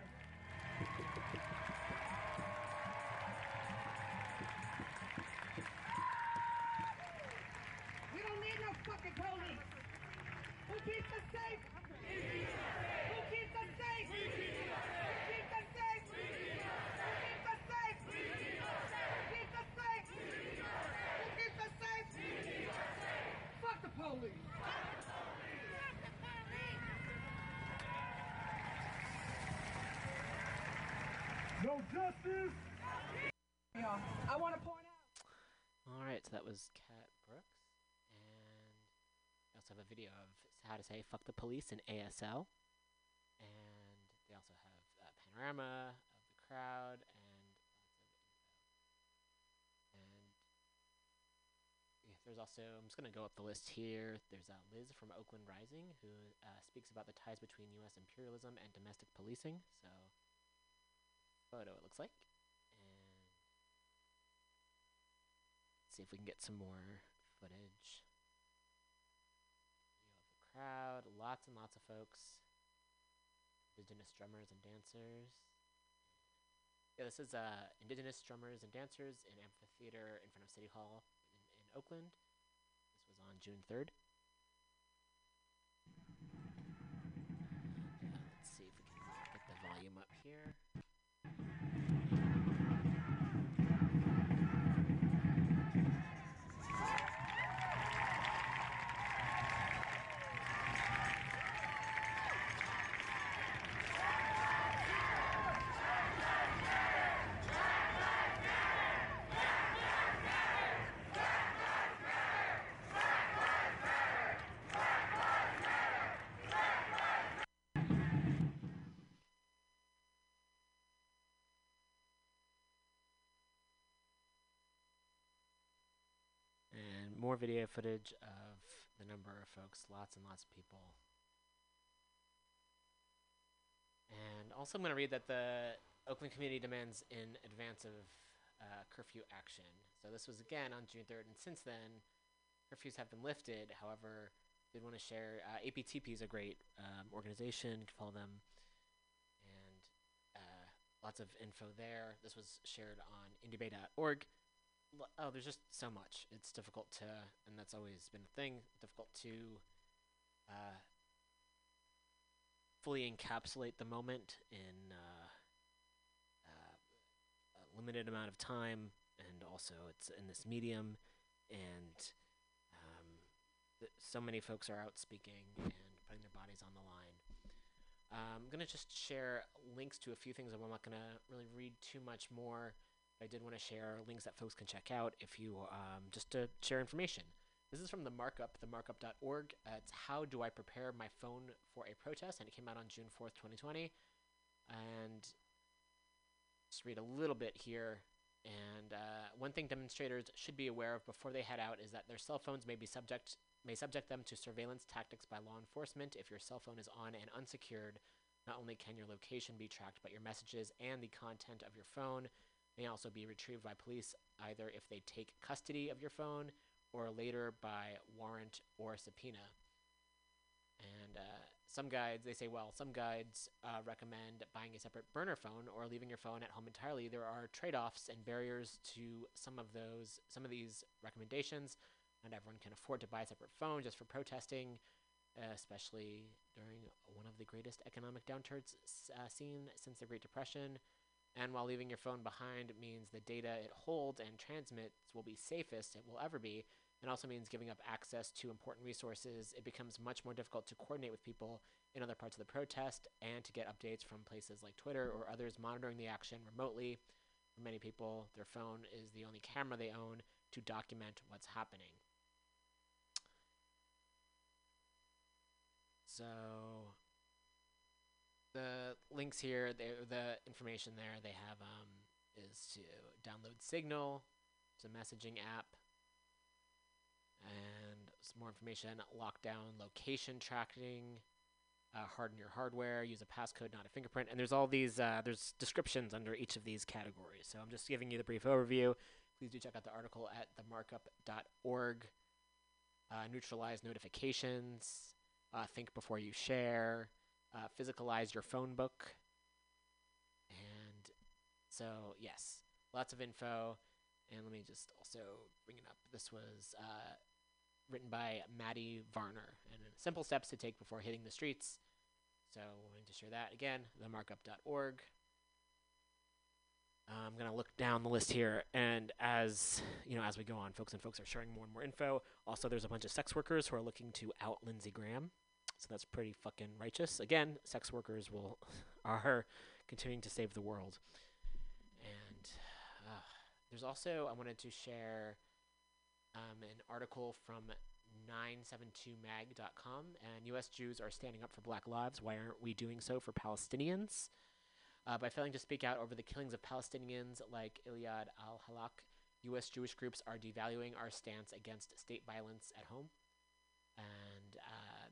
Speaker 11: We don't need no fucking police. Who keeps us safe?
Speaker 7: Justice.
Speaker 11: Y'all, I want to point out.
Speaker 4: All right, so that was Cat Brooks, and they also have a video of how to say "fuck the police" in ASL, and they also have a panorama of the crowd and. And yeah, there's also I'm just gonna go up the list here. There's uh, Liz from Oakland Rising who uh, speaks about the ties between U.S. imperialism and domestic policing. So photo it looks like. And see if we can get some more footage. The crowd, lots and lots of folks. Indigenous drummers and dancers. Yeah, this is uh, Indigenous drummers and dancers in amphitheater in front of City Hall in, in Oakland. This was on June 3rd. Uh, let's see if we can get the volume up here. More video footage of the number of folks, lots and lots of people. And also, I'm going to read that the Oakland community demands in advance of uh, curfew action. So this was again on June 3rd, and since then, curfews have been lifted. However, did want to share uh, APTP is a great um, organization. You can follow them, and uh, lots of info there. This was shared on indybay.org. Oh, there's just so much. It's difficult to, and that's always been a thing. Difficult to uh, fully encapsulate the moment in uh, uh, a limited amount of time, and also it's in this medium, and um, th- so many folks are out speaking and putting their bodies on the line. Um, I'm gonna just share links to a few things. I'm not gonna really read too much more. I did want to share links that folks can check out if you um, just to share information. This is from the markup, themarkup.org. Uh, it's how do I prepare my phone for a protest, and it came out on June 4th, 2020. And just read a little bit here. And uh, one thing demonstrators should be aware of before they head out is that their cell phones may be subject may subject them to surveillance tactics by law enforcement. If your cell phone is on and unsecured, not only can your location be tracked, but your messages and the content of your phone may also be retrieved by police either if they take custody of your phone or later by warrant or subpoena. And uh, some guides, they say, well, some guides uh, recommend buying a separate burner phone or leaving your phone at home entirely. There are trade-offs and barriers to some of those, some of these recommendations. Not everyone can afford to buy a separate phone just for protesting, especially during one of the greatest economic downturns uh, seen since the Great Depression. And while leaving your phone behind means the data it holds and transmits will be safest it will ever be, it also means giving up access to important resources. It becomes much more difficult to coordinate with people in other parts of the protest and to get updates from places like Twitter or others monitoring the action remotely. For many people, their phone is the only camera they own to document what's happening. So the links here, the information there they have um, is to download Signal, it's a messaging app, and some more information: lockdown, location tracking, uh, harden your hardware, use a passcode, not a fingerprint, and there's all these uh, there's descriptions under each of these categories. So I'm just giving you the brief overview. Please do check out the article at themarkup.org. Uh, neutralize notifications. Uh, think before you share. Uh, physicalize your phone book. And so, yes, lots of info. And let me just also bring it up. This was uh, written by Maddy Varner. And simple steps to take before hitting the streets. So, i wanting to share that again, themarkup.org. I'm gonna look down the list here, and as you know, as we go on, folks and folks are sharing more and more info. Also, there's a bunch of sex workers who are looking to out Lindsey Graham, so that's pretty fucking righteous. Again, sex workers will are continuing to save the world. And uh, there's also I wanted to share um, an article from 972mag.com, and U.S. Jews are standing up for Black lives. Why aren't we doing so for Palestinians? Uh, by failing to speak out over the killings of Palestinians like Iyad al Hallaq, U.S. Jewish groups are devaluing our stance against state violence at home.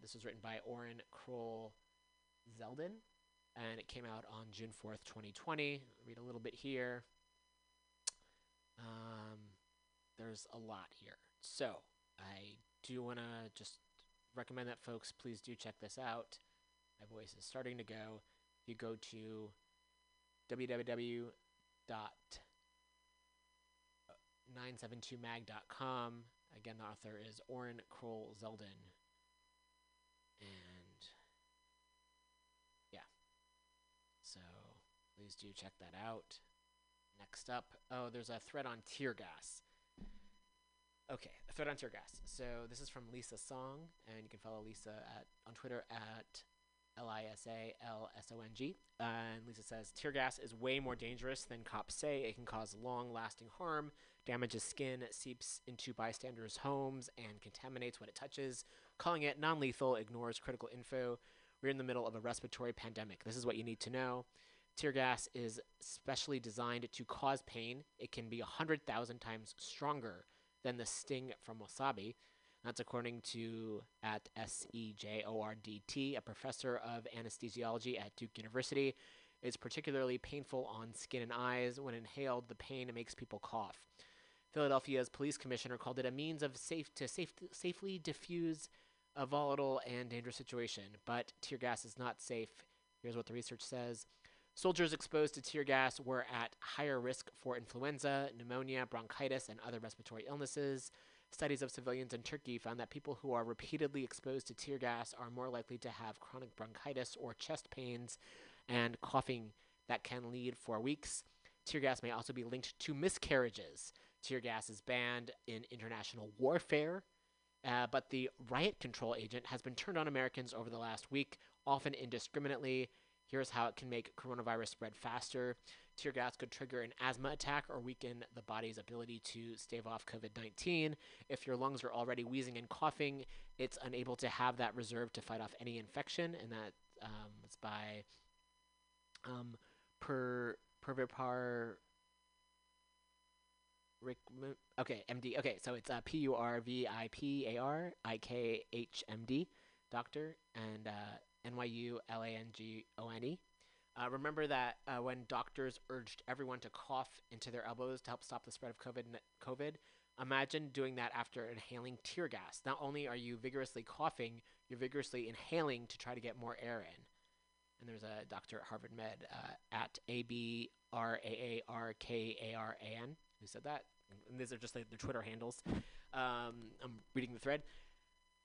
Speaker 4: This was written by Oren Kroll Zeldin, and it came out on June 4th, 2020. read a little bit here. Um, there's a lot here. So I do want to just recommend that folks please do check this out. My voice is starting to go. If you go to www.972mag.com. Again, the author is Oren Kroll Zeldin. And yeah. So please do check that out. Next up, oh, there's a thread on tear gas. Okay, a thread on tear gas. So this is from Lisa Song, and you can follow Lisa at on Twitter at L I S A L S O N G. And Lisa says tear gas is way more dangerous than cops say. It can cause long lasting harm, damages skin, seeps into bystanders' homes, and contaminates what it touches. Calling it non lethal ignores critical info. We're in the middle of a respiratory pandemic. This is what you need to know. Tear gas is specially designed to cause pain. It can be 100,000 times stronger than the sting from wasabi. That's according to at S E J O R D T, a professor of anesthesiology at Duke University. It's particularly painful on skin and eyes. When inhaled, the pain makes people cough. Philadelphia's police commissioner called it a means of safe to safe, safely diffuse a volatile and dangerous situation. But tear gas is not safe. Here's what the research says. Soldiers exposed to tear gas were at higher risk for influenza, pneumonia, bronchitis, and other respiratory illnesses. Studies of civilians in Turkey found that people who are repeatedly exposed to tear gas are more likely to have chronic bronchitis or chest pains and coughing that can lead for weeks. Tear gas may also be linked to miscarriages. Tear gas is banned in international warfare, uh, but the riot control agent has been turned on Americans over the last week, often indiscriminately. Here's how it can make coronavirus spread faster. Tear gas could trigger an asthma attack or weaken the body's ability to stave off COVID 19. If your lungs are already wheezing and coughing, it's unable to have that reserve to fight off any infection, and that um, by um, per Purvipar. Rick, okay, MD. Okay, so it's uh, P U R V I P A R I K H M D, doctor, and uh, NYU L A N G O N E. Uh, remember that uh, when doctors urged everyone to cough into their elbows to help stop the spread of COVID, COVID, imagine doing that after inhaling tear gas. Not only are you vigorously coughing, you're vigorously inhaling to try to get more air in. And there's a doctor at Harvard Med uh, at A B R A A R K A R A N who said that. And these are just like Twitter handles. Um, I'm reading the thread.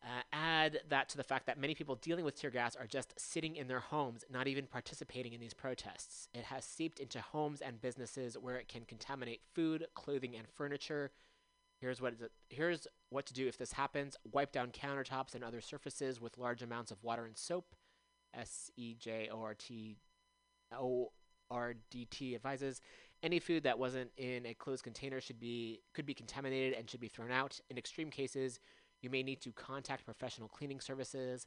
Speaker 4: Uh, add that to the fact that many people dealing with tear gas are just sitting in their homes, not even participating in these protests. It has seeped into homes and businesses where it can contaminate food, clothing, and furniture. Here's what here's what to do if this happens: wipe down countertops and other surfaces with large amounts of water and soap. S E J O R T O R D T advises any food that wasn't in a closed container should be could be contaminated and should be thrown out. In extreme cases, you may need to contact professional cleaning services.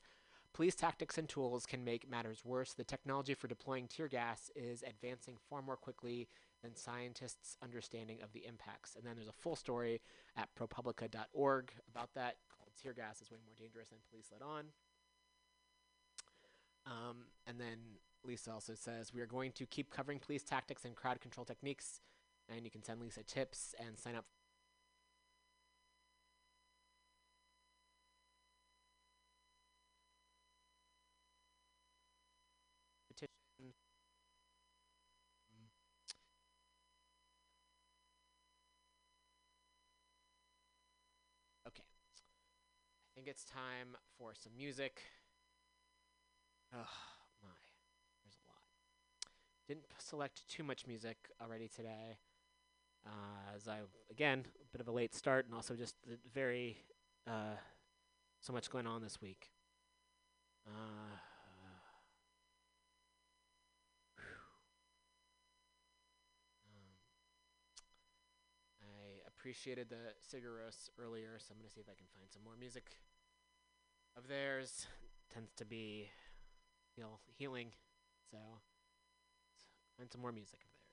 Speaker 4: Police tactics and tools can make matters worse. The technology for deploying tear gas is advancing far more quickly than scientists' understanding of the impacts. And then there's a full story at propublica.org about that called Tear Gas is Way More Dangerous Than Police Let On. Um, and then Lisa also says, We are going to keep covering police tactics and crowd control techniques. And you can send Lisa tips and sign up petition. Okay. I think it's time for some music. Oh my, there's a lot. Didn't select too much music already today. Uh, as I again a bit of a late start, and also just the very uh, so much going on this week. Uh, um, I appreciated the Sigur Rós earlier, so I'm gonna see if I can find some more music of theirs. Tends to be feel healing, so find some more music of theirs.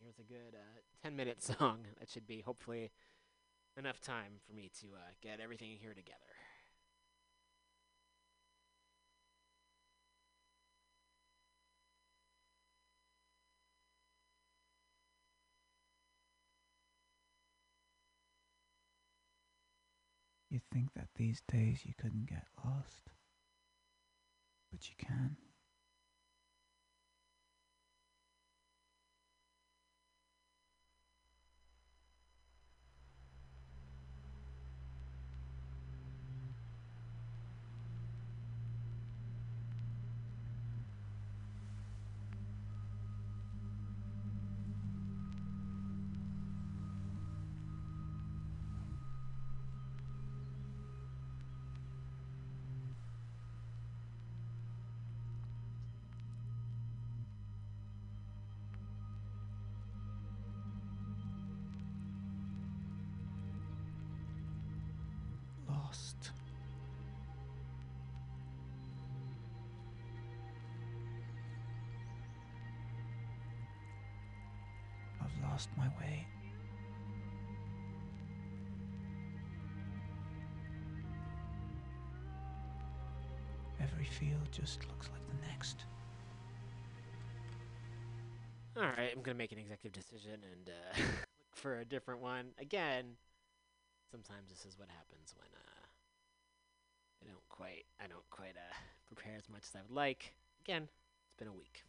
Speaker 4: Here's a good uh, 10 minute song that should be hopefully enough time for me to uh, get everything here together.
Speaker 12: Think that these days you couldn't get lost, but you can. Lost my way. Every field just looks like the next.
Speaker 4: All right, I'm gonna make an executive decision and uh, look for a different one. Again, sometimes this is what happens when uh, I don't quite, I don't quite uh, prepare as much as I would like. Again, it's been a week.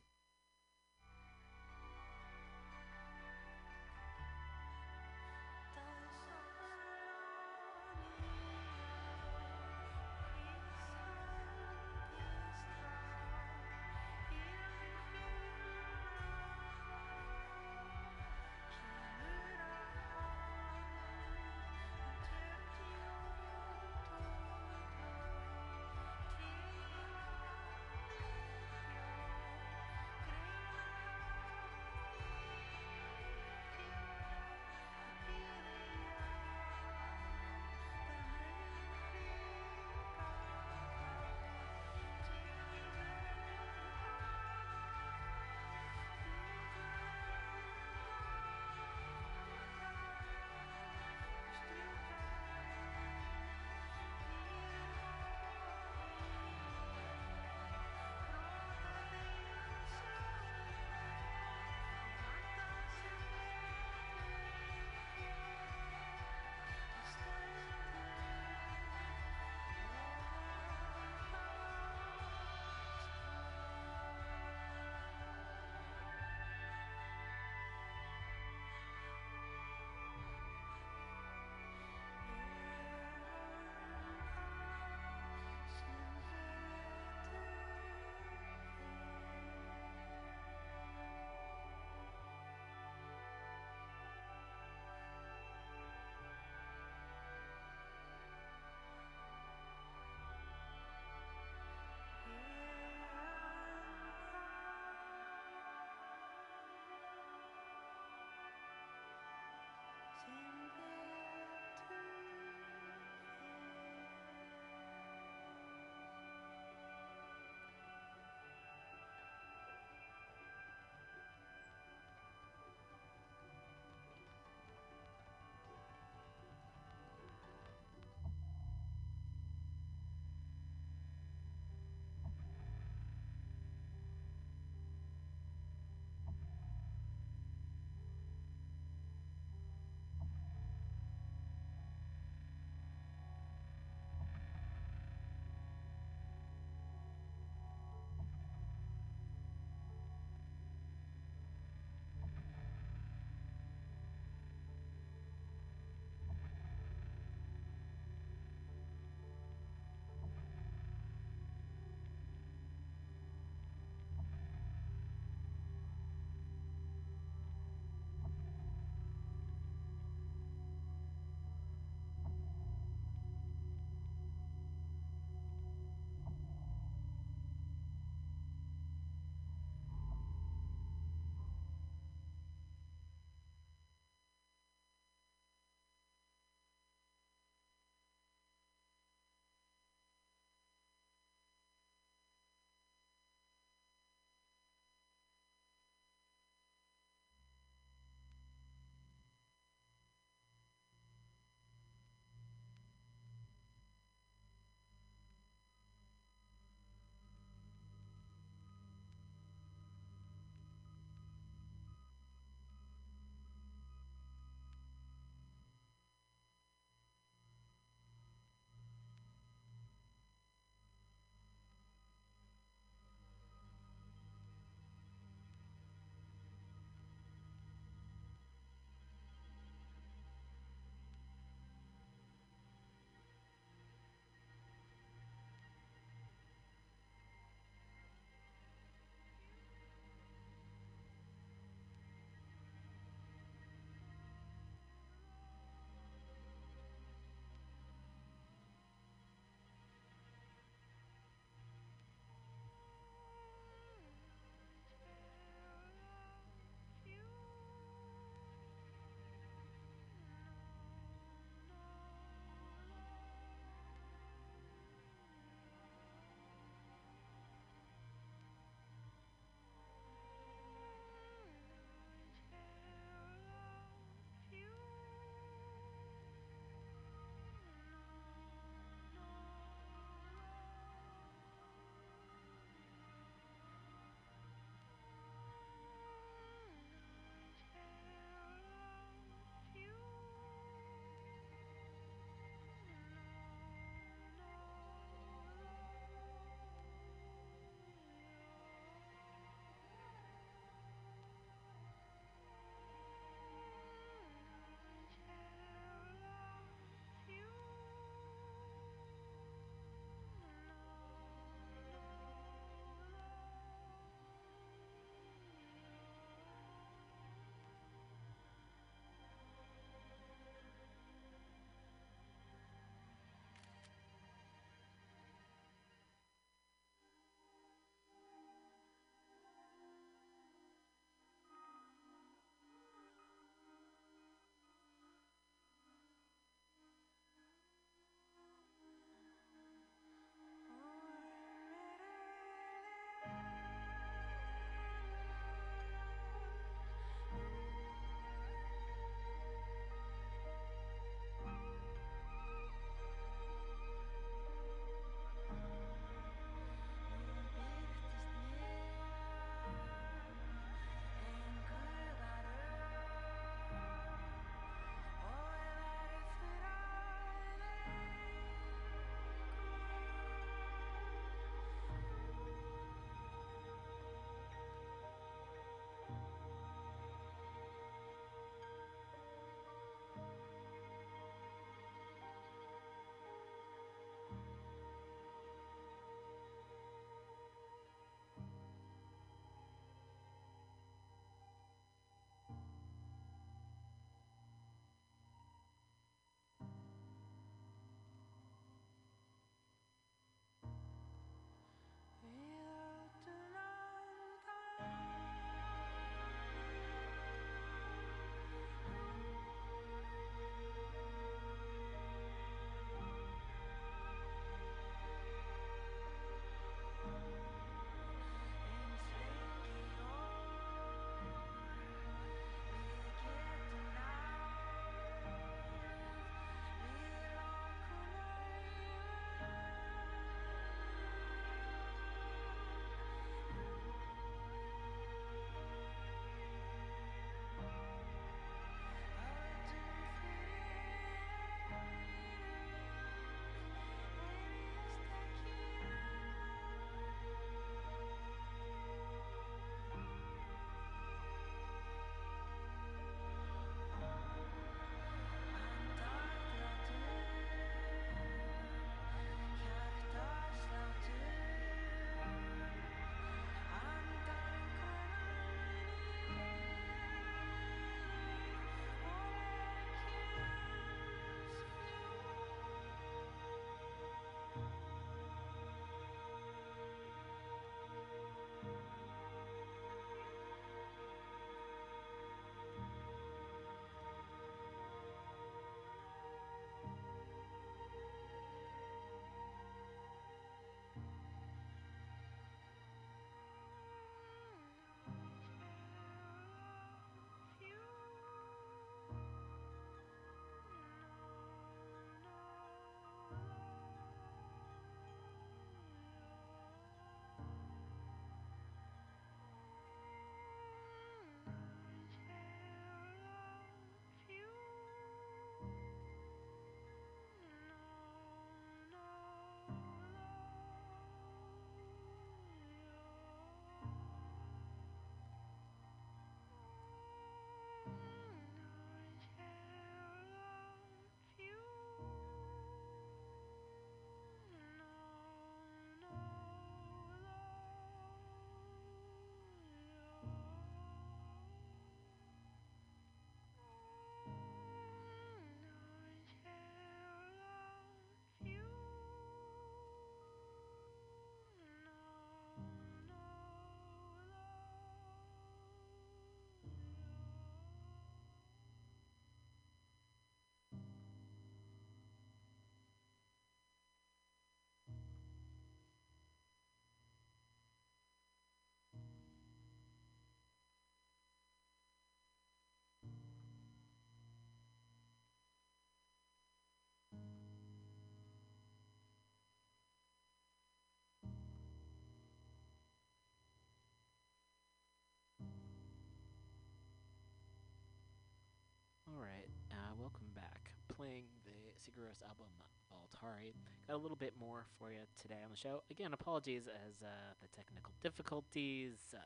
Speaker 4: Playing the Sigur Rós album Valtari. Got a little bit more for you today on the show. Again, apologies as uh, the technical difficulties. Uh,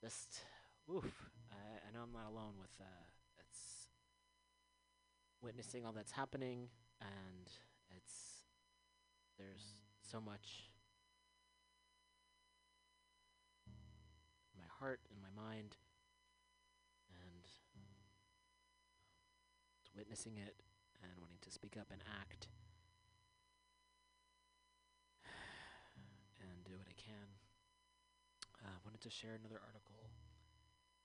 Speaker 4: just, oof. I, I know I'm not alone with uh, it's witnessing all that's happening, and it's there's so much my heart and my mind, witnessing it and wanting to speak up and act and do what I can. Uh, wanted to share another article.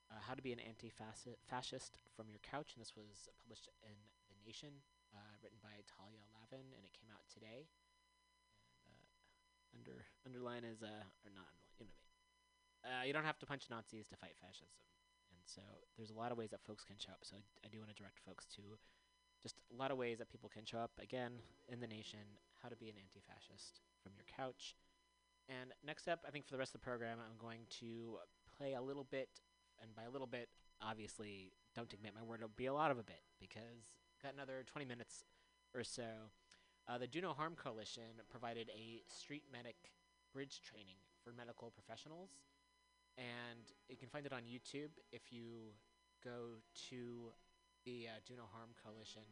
Speaker 4: Uh, How to be an anti-fascist from your couch, and this was published in The Nation, uh, written by Talia Lavin, and it came out today. And, uh, under underline is uh, or not, you know what I mean. Uh, you don't have to punch Nazis to fight fascism, so there's a lot of ways that folks can show up. So I, do want to direct folks to just a lot of ways that people can show up. Again, in the nation, how to be an anti-fascist from your couch. And next up, I think for the rest of the program, I'm going to play a little bit, and by a little bit, obviously, don't take me at my word. It'll be a lot of a bit because got another 20 minutes or so. Uh, the Do No Harm Coalition provided a street medic bridge training for medical professionals, and you can find it on YouTube if you go to the uh, Do No Harm Coalition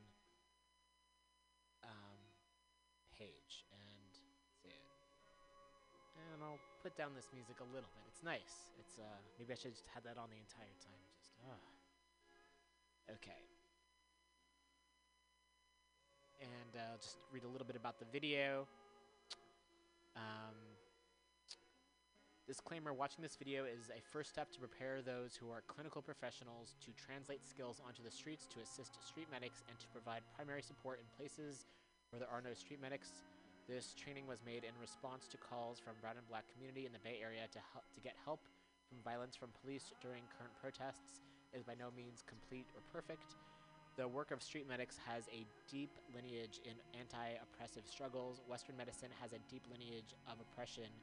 Speaker 4: um, page and see it. And I'll put down this music a little bit. It's nice. It's uh maybe I should just have that on the entire time. Just ah. Okay. And uh, just read a little bit about the video. Um, Disclaimer Watching this video is a first step to prepare those who are clinical professionals to translate skills onto the streets to assist street medics and to provide primary support in places where there are no street medics. This training was made in response to calls from brown and black community in the Bay Area to, help, to get help from violence from police during current protests. Is by no means complete or perfect. The work of street medics has a deep lineage in anti oppressive struggles. Western medicine has a deep lineage of oppression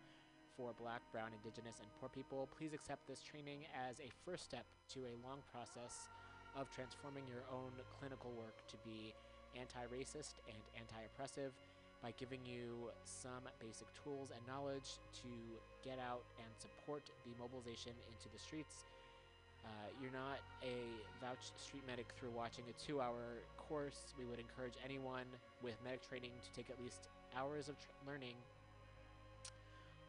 Speaker 4: for black, brown, indigenous, and poor people. Please accept this training as a first step to a long process of transforming your own clinical work to be anti racist and anti oppressive by giving you some basic tools and knowledge to get out and support the mobilization into the streets. Uh, you're not a vouched street medic through watching a two hour course. We would encourage anyone with medic training to take at least hours of learning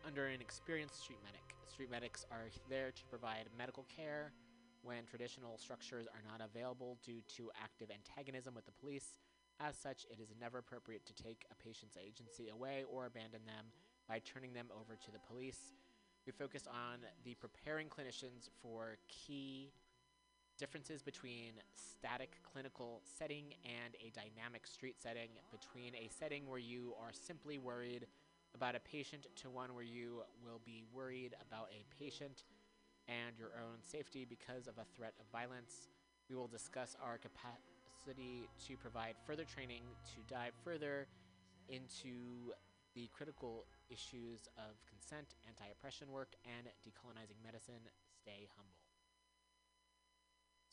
Speaker 4: under an experienced street medic. Street medics are there to provide medical care when traditional structures are not available due to active antagonism with the police. As such, it is never appropriate to take a patient's agency away or abandon them by turning them over to the police. We focus on the preparing clinicians for key differences between static clinical setting and a dynamic street setting, between a setting where you are simply worried about a patient to one where you will be worried about a patient and your own safety because of a threat of violence. We will discuss our capacity to provide further training to dive further into the critical issues of consent, anti oppression work, and decolonizing medicine. Stay humble.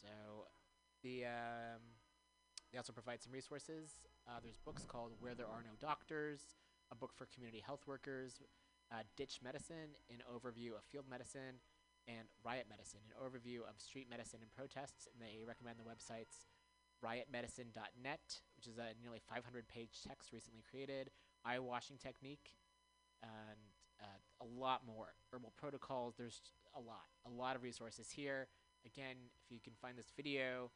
Speaker 4: So, the um, they also provide some resources. Uh, there's books called Where There Are No Doctors, a book for community health workers, uh, Ditch Medicine, an overview of field medicine, and Riot Medicine, an overview of street medicine and protests. And they recommend the websites riotmedicine.net, which is a nearly 500 page text recently created, eye washing technique, and uh, a lot more. Herbal protocols, there's a lot, a lot of resources here. Again, if you can find this video,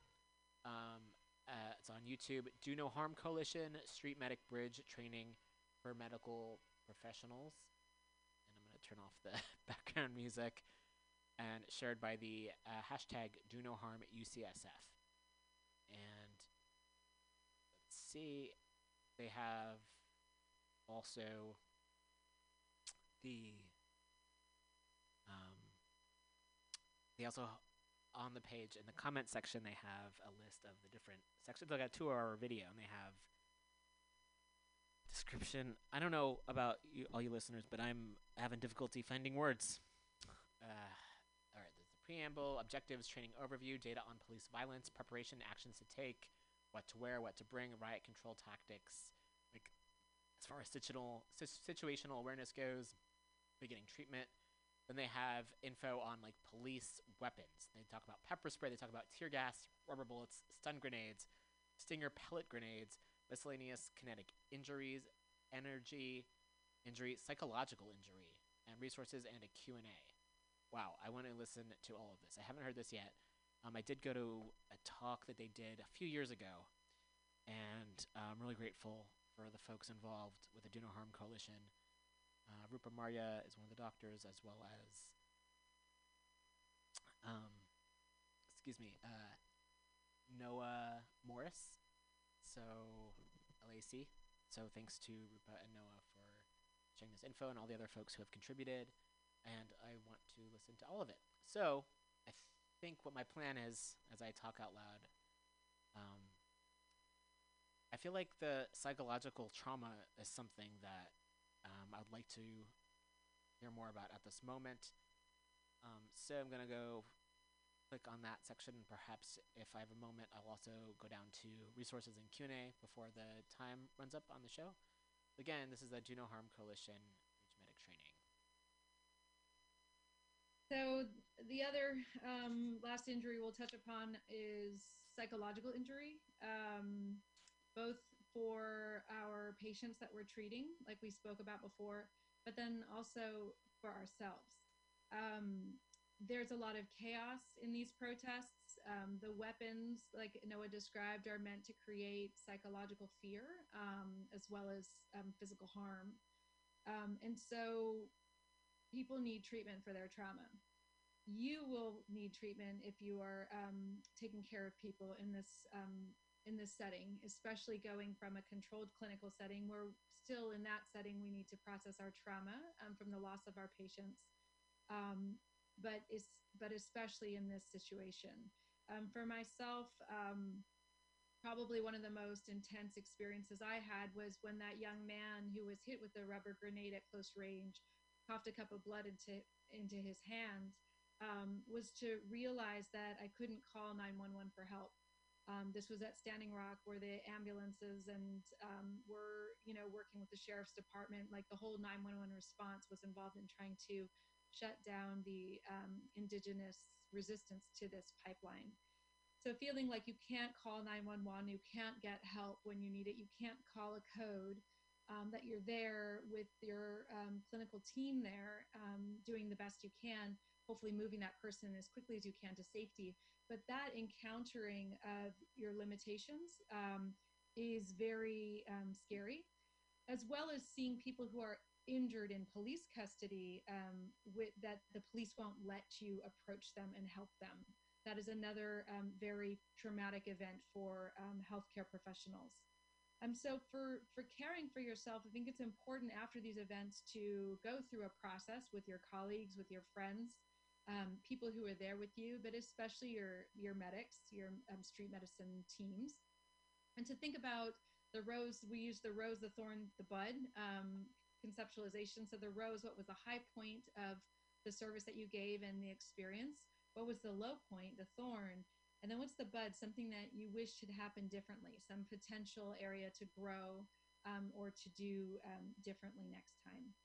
Speaker 4: um, uh, it's on YouTube. Do No Harm Coalition Street Medic Bridge Training for Medical Professionals. And I'm going to turn off the background music and shared by the uh, hashtag Do No Harm at UCSF. And let's see, they have also the um, they also on the page in the comment section they have a list of the different sections. Got a two-hour video and they have description. I don't know about you, all you listeners, but I'm having difficulty finding words. Uh, all right, there's the preamble, objectives, training overview, data on police violence, preparation, actions to take, what to wear, what to bring, riot control tactics, like as far as situational situational awareness goes, beginning treatment. Then they have info on like police weapons. They talk about pepper spray. They talk about tear gas, rubber bullets, stun grenades, stinger pellet grenades, miscellaneous kinetic injuries, energy injury, psychological injury, and resources and a Q&A. Wow, I want to listen to all of this. I haven't heard this yet. Um, I did go to a talk that they did a few years ago, and uh, I'm really grateful for the folks involved with the Do No Harm Coalition. Uh, Rupa Marya is one of the doctors, as well as, um, excuse me, uh, Noah Morris. So LAC. So thanks to Rupa and Noah for sharing this info and all the other folks who have contributed. And I want to listen to all of it. So I think what my plan is, as I talk out loud, um, I feel like the psychological trauma is something that um, I'd like to hear more about at this moment. Um, so I'm gonna go click on that section. And perhaps if I have a moment, I'll also go down to resources and Q and A before the time runs up on the show. Again, this is the Do No Harm Coalition Reach Medic Training.
Speaker 13: So the other um, last injury we'll touch upon is psychological injury, um, both for our patients that we're treating, like we spoke about before, but then also for ourselves. Um, there's a lot of chaos in these protests. Um, the weapons, like Noah described, are meant to create psychological fear um, as well as um, physical harm. Um, and so people need treatment for their trauma. You will need treatment if you are um, taking care of people in this um, in this setting, especially going from a controlled clinical setting where still in that setting we need to process our trauma um, from the loss of our patients. Um, but is but especially in this situation. Um, for myself, um, probably one of the most intense experiences I had was when that young man who was hit with a rubber grenade at close range coughed a cup of blood into into his hand. Um, was to realize that I couldn't call 911 for help. Um, this was at Standing Rock, where the ambulances and um, were, you know, working with the sheriff's department. Like the whole 911 response was involved in trying to shut down the um, indigenous resistance to this pipeline. So feeling like you can't call 911, you can't get help when you need it, you can't call a code, um, that you're there with your um, clinical team there um, doing the best you can, hopefully moving that person as quickly as you can to safety. But that encountering of your limitations um, is very um, scary, as well as seeing people who are injured in police custody um, with that the police won't let you approach them and help them. That is another um, very traumatic event for um, healthcare professionals. Um, so for for caring for yourself, I think it's important after these events to go through a process with your colleagues, with your friends, um, people who are there with you, but especially your your medics, your um, street medicine teams, and to think about the rose. We use the rose, the thorn, the bud conceptualization. So the rose, what was the high point of the service that you gave and the experience? What was the low point, the thorn? And then what's the bud? Something that you wish had happened differently, some potential area to grow um, or to do um, differently next time.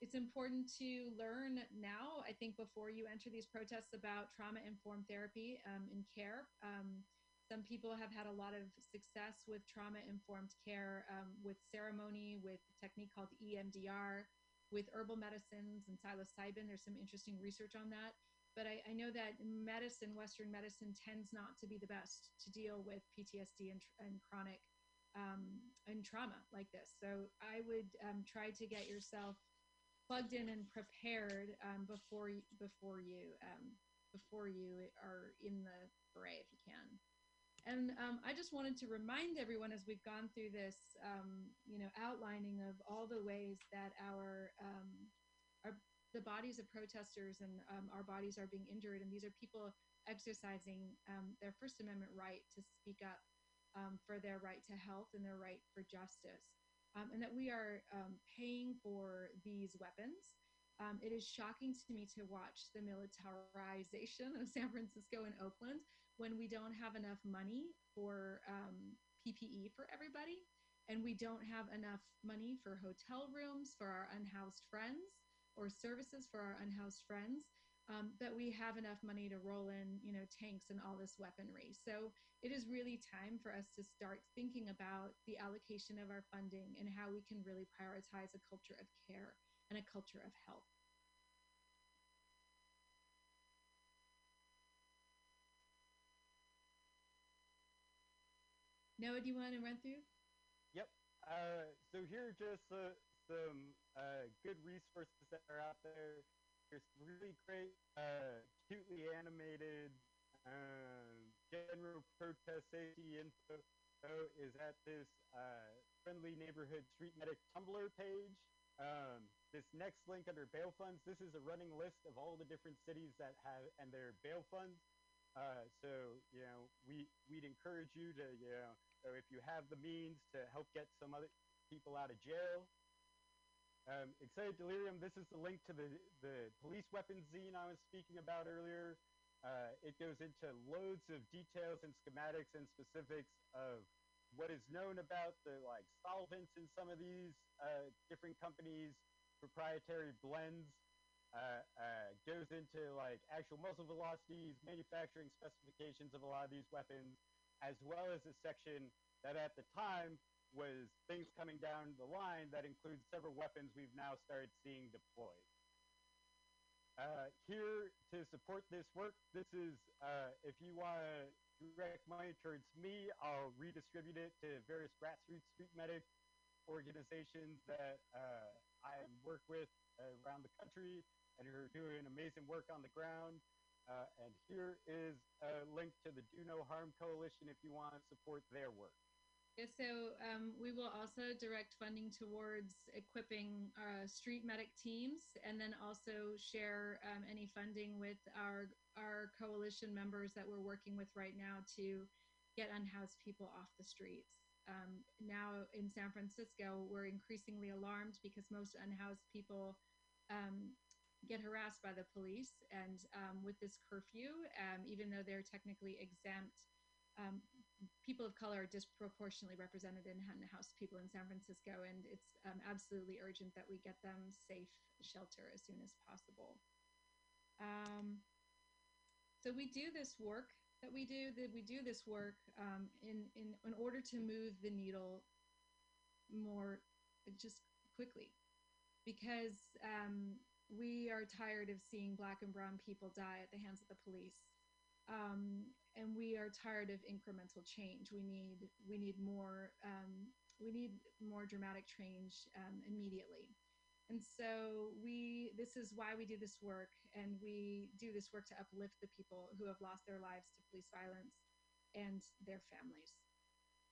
Speaker 13: It's important to learn now, I think, before you enter these protests about trauma informed therapy um, in care. Um, some people have had a lot of success with trauma informed care um, with ceremony, with a technique called EMDR, with herbal medicines and psilocybin. There's some interesting research on that but I, I, know that medicine, Western medicine, tends not to be the best to deal with PTSD and, and chronic um, and trauma like this. So I would um, try to get yourself plugged in and prepared um, before before you um, before you are in the fray, if you can. And um, I just wanted to remind everyone as we've gone through this, um, you know, outlining of all the ways that our our the bodies of protesters and um, our bodies are being injured. And these are people exercising um, their First Amendment right to speak up um, for their right to health and their right for justice. Um, and that we are um, paying for these weapons. Um, it is shocking to me to watch the militarization of San Francisco and Oakland, when we don't have enough money for um, PPE for everybody, and we don't have enough money for hotel rooms for our unhoused friends or services for our unhoused friends, um, that we have enough money to roll in, you know, tanks and all this weaponry. So it is really time for us to start thinking about the allocation of our funding and how we can really prioritize a culture of care and a culture of health. Noah, do you want to run through?
Speaker 14: Yep. Uh, so here are just uh, some uh, good resources that are out there. There's really great, uh, cutely animated um, general protest safety info is at this uh, friendly neighborhood street medic Tumblr page. Um, this next link under bail funds, this is a running list of all the different cities that have and their bail funds. Uh, so you know, we we'd encourage you to you know, so if you have the means to help get some other people out of jail. Um, Excited Delirium, this is the link to the, the police weapons zine I was speaking about earlier. Uh, it goes into loads of details and schematics and specifics of what is known about the like solvents in some of these uh, different companies, proprietary blends. Uh, uh, goes into like actual muzzle velocities, manufacturing specifications of a lot of these weapons, as well as a section that at the time was things coming down the line that includes several weapons we've now started seeing deployed. Uh, here to support this work, this is, uh, if you want to direct money towards me, I'll redistribute it to various grassroots street medic organizations that uh, I work with around the country and are doing amazing work on the ground. Uh, and here is a link to the Do No Harm Coalition if you want to support their work.
Speaker 13: Yeah, so um, we will also direct funding towards equipping uh, street medic teams, and then also share um, any funding with our our coalition members that we're working with right now to get unhoused people off the streets. Um, now in San Francisco, we're increasingly alarmed because most unhoused people um, get harassed by the police, and um, with this curfew, um, even though they're technically exempt um, people of color are disproportionately represented in house people in San Francisco, and it's um, absolutely urgent that we get them safe shelter as soon as possible. So we do this work that we do that we do this work um, in, in in order to move the needle more just quickly because um, we are tired of seeing black and brown people die at the hands of the police um, and we are tired of incremental change. We need we need more um, we need more dramatic change um, immediately. And so we this is why we do this work, and we do this work to uplift the people who have lost their lives to police violence and their families.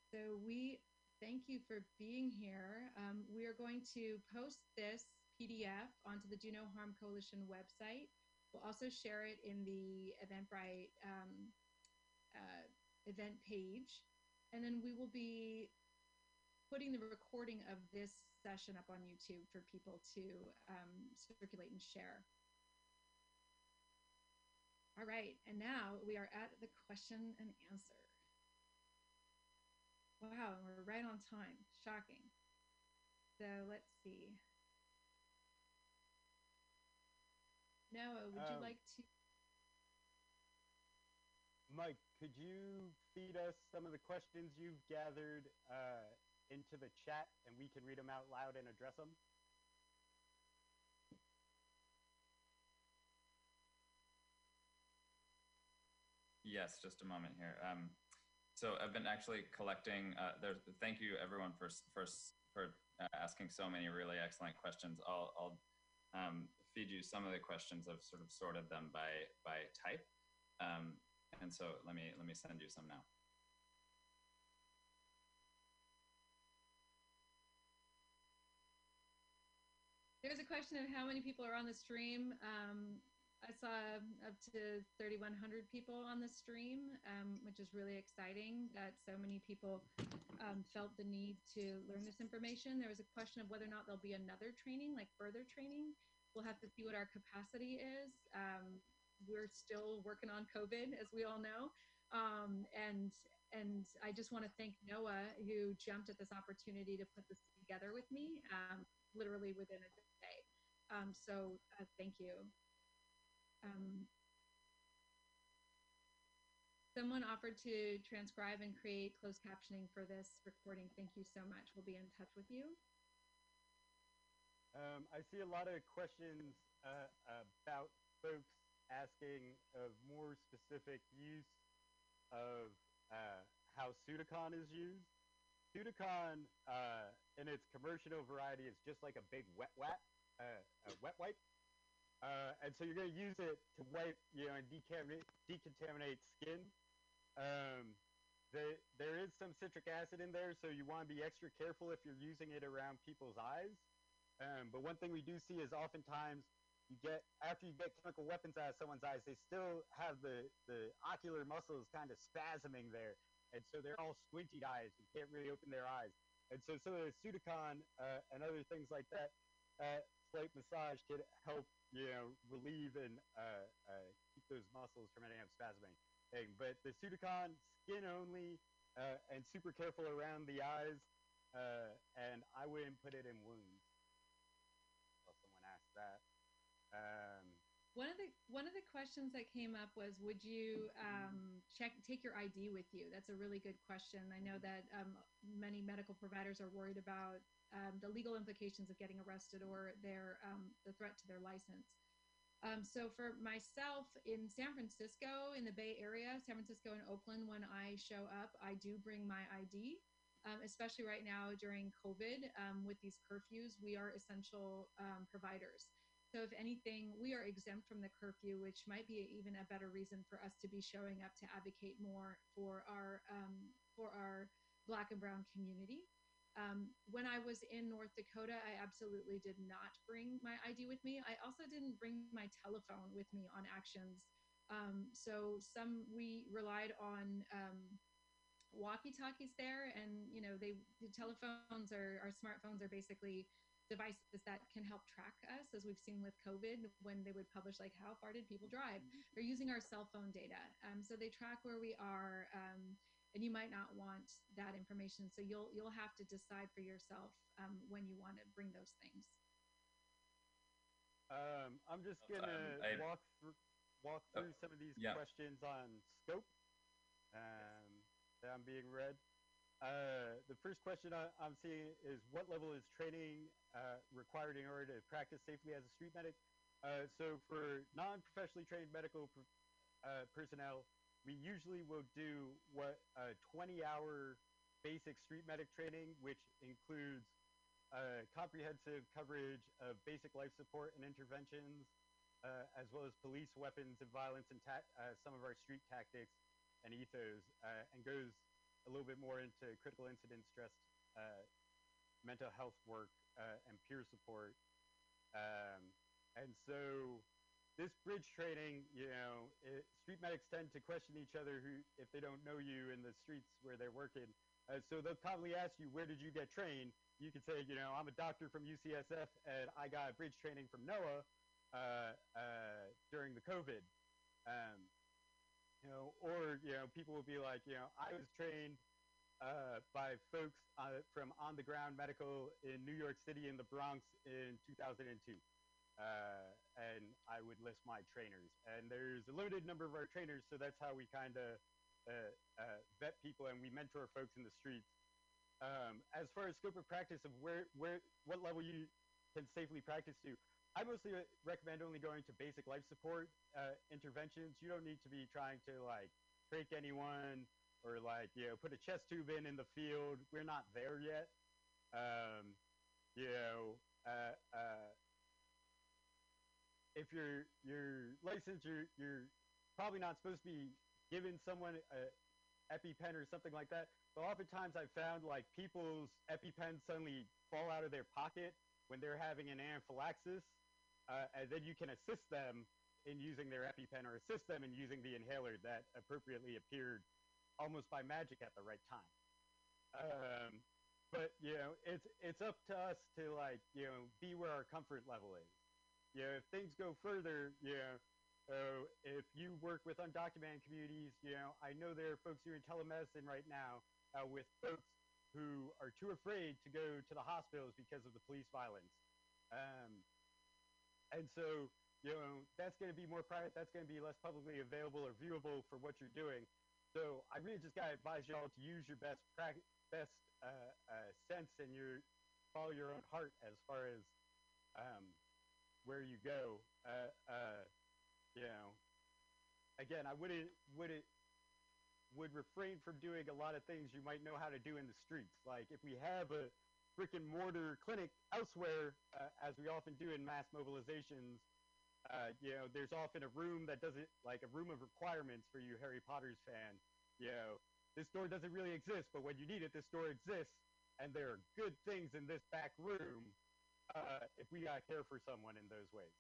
Speaker 13: So we thank you for being here. Um, we are going to post this PDF onto the Do No Harm Coalition website. We'll also share it in the Eventbrite um, uh, event page. And then we will be putting the recording of this session up on YouTube for people to um, circulate and share. All right, and now we are at the question and answer. Wow, we're right on time. Shocking. So let's see. Noah, would you
Speaker 14: Um,
Speaker 13: like to?
Speaker 14: Mike, could you feed us some of the questions you've gathered uh, into the chat and we can read them out loud and address them?
Speaker 15: Yes, just a moment here. Um, so I've been actually collecting. Uh, there's thank you everyone for for for uh, asking so many really excellent questions. I'll I'll um, feed you some of the questions. I've sort of sorted them by by type, um, and so let me let me send you some now.
Speaker 13: There's a question of how many people are on the stream. Um, I saw up to 3,100 people on the stream, um, which is really exciting that so many people um, felt the need to learn this information. There was a question of whether or not there'll be another training, like further training. We'll have to see what our capacity is. Um, we're still working on COVID, as we all know. Um, and and I just want to thank Noah who jumped at this opportunity to put this together with me, um, literally within a day. Um, so uh, thank you. Um, someone offered to transcribe and create closed captioning for this recording. Thank you so much. We'll be in touch with you.
Speaker 14: Um, I see a lot of questions uh, about folks asking of more specific use of uh, how Sudecon is used. Sudecon, uh, in its commercial variety, is just like a big wet wet, uh, a wet wipe. Uh, and so you're going to use it to wipe, you know, and decontaminate, decontaminate skin. Um, the, there is some citric acid in there, so you want to be extra careful if you're using it around people's eyes. Um, but one thing we do see is oftentimes you get after you get chemical weapons out of someone's eyes, they still have the the ocular muscles kind of spasming there, and so they're all squinty eyes. You can't really open their eyes. And so some of the Sudecon uh, and other things like that, uh, massage can help you know relieve and uh, uh, keep those muscles from any of spasming. Thing. But the Sudecon, skin only, uh, and super careful around the eyes, uh, and I wouldn't put it in wounds.
Speaker 13: One of the one of the questions that came up was, would you um, check take your ID with you? That's a really good question. I know that um, many medical providers are worried about um, the legal implications of getting arrested or their um, the threat to their license. Um, so for myself in San Francisco, in the Bay Area, San Francisco and Oakland, when I show up, I do bring my ID. Um, especially right now during COVID, um, with these curfews, we are essential um, providers. So if anything, we are exempt from the curfew, which might be even a better reason for us to be showing up to advocate more for our um, for our Black and Brown community. Um, when I was in North Dakota, I absolutely did not bring my ID with me. I also didn't bring my telephone with me on actions. Um, so some we relied on um, walkie-talkies there, and you know they the telephones or our smartphones are basically devices that can help track us, as we've seen with COVID when they would publish like how far did people drive. They're using our cell phone data, um, so they track where we are. Um, and you might not want that information. So you'll you'll have to decide for yourself um, when you want to bring those things.
Speaker 14: Um, I'm just
Speaker 15: Um,
Speaker 14: gonna
Speaker 15: I-
Speaker 14: walk through walk
Speaker 15: Oh,
Speaker 14: through some of these
Speaker 15: yeah.
Speaker 14: questions on scope um, that I'm being read. Uh, the first question I, I'm seeing is what level is training uh, required in order to practice safely as a street medic? Uh, so for non-professionally trained medical pr- uh, personnel, we usually will do what a 20-hour basic street medic training, which includes uh, comprehensive coverage of basic life support and interventions, uh, as well as police weapons and violence and ta- uh, some of our street tactics and ethos, uh, and goes a little bit more into critical incident stress, uh, mental health work, uh, and peer support. Um, and so this bridge training, you know, it, street medics tend to question each other who, if they don't know you in the streets where they're working. Uh, so they'll commonly ask you, where did you get trained? You can say, you know, I'm a doctor from UCSF and I got bridge training from Noah uh, uh, during the COVID. Um, you know, or, you know, people will be like, you know, I was trained uh, by folks uh, from on the ground medical in New York City in the Bronx in 2002 uh, and I would list my trainers. And there's a limited number of our trainers, so that's how we kind of uh, uh, vet people and we mentor folks in the streets. Um, as far as scope of practice of where, where, what level you can safely practice to, I mostly recommend only going to basic life support uh, interventions. You don't need to be trying to like trach anyone or like you know put a chest tube in in the field. We're not there yet. Um, you know, uh, uh, if you're you're licensed, you're you're probably not supposed to be giving someone a EpiPen or something like that. But oftentimes I've found like people's EpiPens suddenly fall out of their pocket when they're having an anaphylaxis, uh, and then you can assist them in using their EpiPen or assist them in using the inhaler that appropriately appeared almost by magic at the right time. Um, but you know, it's it's up to us to like you know be where our comfort level is. You know, if things go further, you know, So if you work with undocumented communities, you know, I know there are folks here in telemedicine right now uh, with folks who are too afraid to go to the hospitals because of the police violence. Um, and so, you know, that's going to be more private. That's going to be less publicly available or viewable for what you're doing. So I really just got to advise y'all to use your best prac- best uh, uh, sense and your follow your own heart as far as um, where you go. Uh, uh, you know, again, I wouldn't would would refrain from doing a lot of things you might know how to do in the streets. Like if we have a brick and mortar clinic elsewhere, uh, as we often do in mass mobilizations, uh, you know, there's often a room that doesn't like a room of requirements for you Harry Potter's fan. You know, this door doesn't really exist, but when you need it, this door exists, and there are good things in this back room. Uh, if we gotta care for someone in those ways.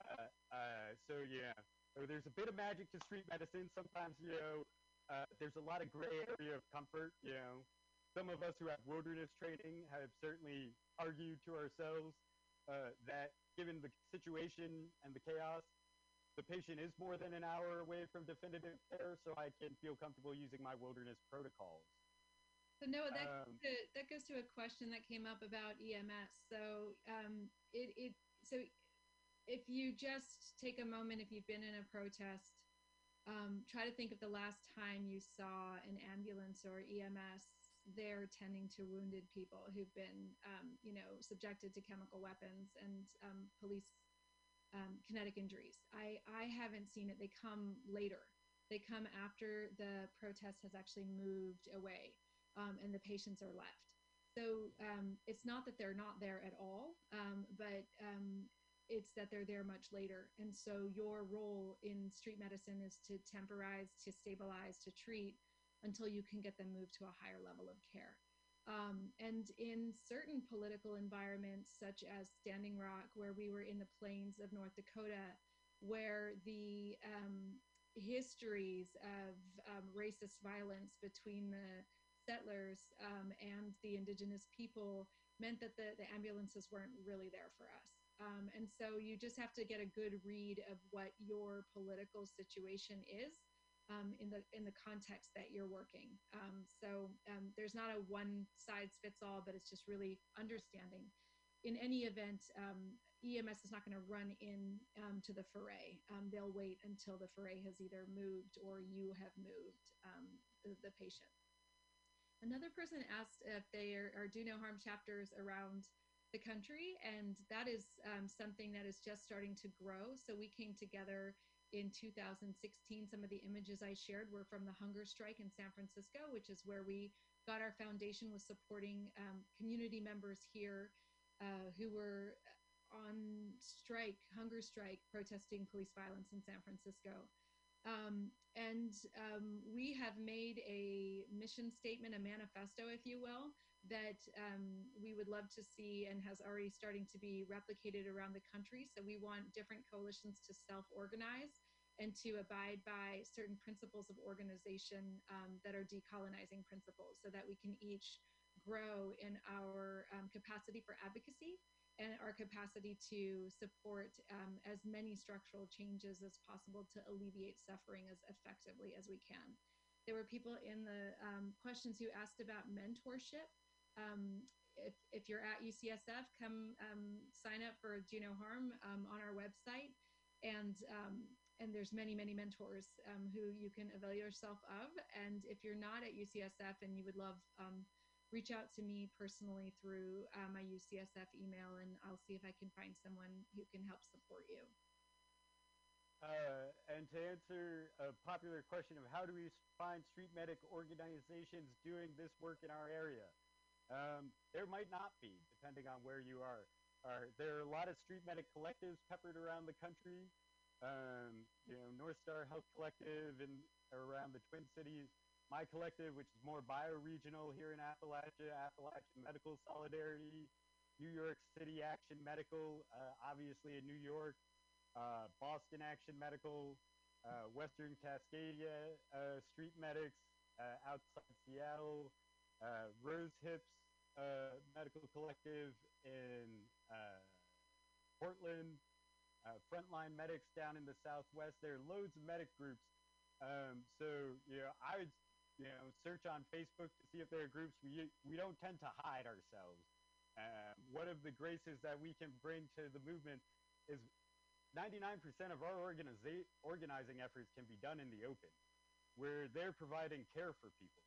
Speaker 14: Uh, uh, so yeah, so there's a bit of magic to street medicine. Sometimes you know, uh, there's a lot of gray area of comfort. You know, some of us who have wilderness training have certainly argued to ourselves uh, that given the situation and the chaos, the patient is more than an hour away from definitive care, so I can feel comfortable using my wilderness protocols.
Speaker 13: So no, that
Speaker 14: Um,
Speaker 13: goes to, that goes to a question that came up about EMS. So um, it it so if you just take a moment, if you've been in a protest, um, try to think of the last time you saw an ambulance or EMS there tending to wounded people who've been, um, you know, subjected to chemical weapons and um, police um, kinetic injuries. I, I haven't seen it. They come later. They come after the protest has actually moved away um, and the patients are left. So um, it's not that they're not there at all, but it's that they're there much later. And so your role in street medicine is to temporize, to stabilize, to treat until you can get them moved to a higher level of care. Um, and in certain political environments, such as Standing Rock, where we were in the plains of North Dakota, where the um, histories of um, racist violence between the settlers um, and the indigenous people meant that the, the ambulances weren't really there for us. Um, and so you just have to get a good read of what your political situation is um, in the in the context that you're working. Um, so um, there's not a one size fits all, but it's just really understanding. In any event, um, EMS is not going to run in um, to the foray. Um, they'll wait until the foray has either moved or you have moved the, the patient. Another person asked if there are do no harm chapters around the country, and that is something that is just starting to grow. So we came together in 2016. Some of the images I shared were from the hunger strike in San Francisco, which is where we got our foundation was supporting um, community members here uh, who were on strike, hunger strike, protesting police violence in San Francisco. Um, and um, we have made a mission statement, a manifesto, if you will, that um, we would love to see and has already starting to be replicated around the country. So we want different coalitions to self-organize and to abide by certain principles of organization um, that are decolonizing principles so that we can each grow in our um, capacity for advocacy and our capacity to support um, as many structural changes as possible to alleviate suffering as effectively as we can. There were people in the um, questions who asked about mentorship. Um, if, if you're at UCSF, come um, sign up for Do No Harm um, on our website. And, um, and there's many, many mentors who you can avail yourself of. And if you're not at UCSF and you would love reach out to me personally through uh, my UCSF email, and I'll see if I can find someone who can help support you.
Speaker 14: Uh, and to answer a popular question of how do we find street medic organizations doing this work in our area, um, there might not be, depending on where you are. Uh, there are a lot of street medic collectives peppered around the country. Um, you know, North Star Health Collective and around the Twin Cities. My collective, which is more bioregional here in Appalachia, Appalachian Medical Solidarity, New York City Action Medical, uh, obviously in New York, uh, Boston Action Medical, uh, Western Cascadia uh, Street Medics uh, outside Seattle, uh, Rose Hips Medical Collective in Portland, uh, frontline medics down in the Southwest. There are loads of medic groups. Um, so you know, I would you know search on Facebook to see if there are groups. We we don't tend to hide ourselves. Um, one of the graces that we can bring to the movement is 99% of our organiza- organizing efforts can be done in the open, where they're providing care for people.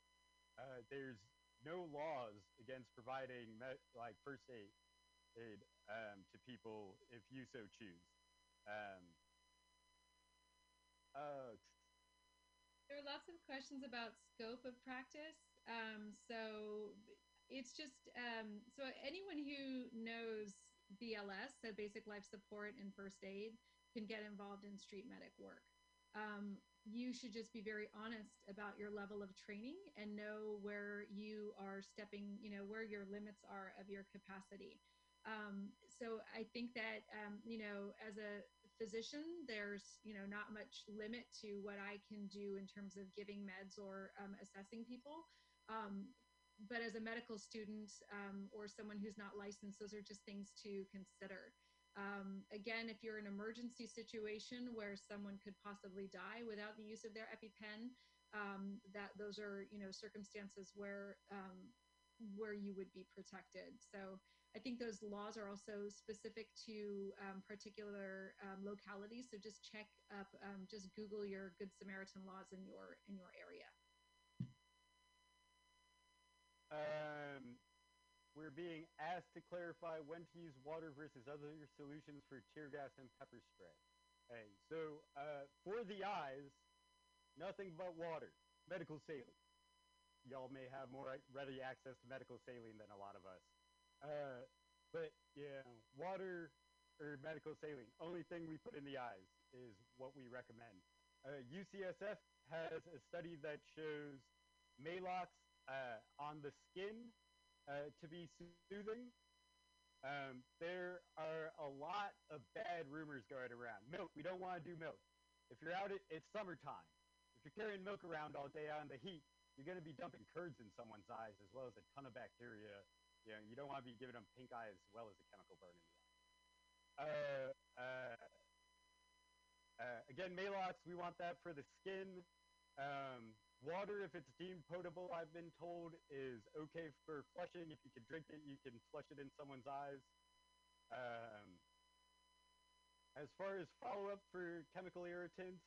Speaker 14: Uh, there's no laws against providing me- like first aid, aid um, to people if you so choose. Um, uh,
Speaker 13: There are lots of questions about scope of practice. Um, so it's just um, so anyone who knows BLS, so basic life support and first aid, can get involved in street medic work. You should just be very honest about your level of training and know where you are stepping, you know, where your limits are of your capacity. Um, so I think that, um, you know, as a physician, there's, you know, not much limit to what I can do in terms of giving meds or um, assessing people. Um, but as a medical student um, or someone who's not licensed, those are just things to consider. Um, again, if you're in an emergency situation where someone could possibly die without the use of their EpiPen, um, that those are you know circumstances where um, where you would be protected. So I think those laws are also specific to um, particular um, localities. So just check up, um, just Google your Good Samaritan laws in your in your area.
Speaker 14: Um, we're being asked to clarify when to use water versus other solutions for tear gas and pepper spray. Hey, so uh, for the eyes, nothing but water, medical saline. Y'all may have more ready access to medical saline than a lot of us. Uh, but yeah, water or medical saline, only thing we put in the eyes is what we recommend. Uh, UCSF has a study that shows Maalox uh, on the skin uh, to be soothing. Um, there are a lot of bad rumors going around. Milk, we don't want to do milk. If you're out, at, it's summertime. If you're carrying milk around all day out in the heat, you're going to be dumping curds in someone's eyes as well as a ton of bacteria. You know, you don't want to be giving them pink eye as well as a chemical burn in the eye. Uh, uh, uh, again, Maalox, we want that for the skin. Um, water, if it's deemed potable, I've been told, is okay for flushing. If you can drink it, you can flush it in someone's eyes. Um, as far as follow up for chemical irritants,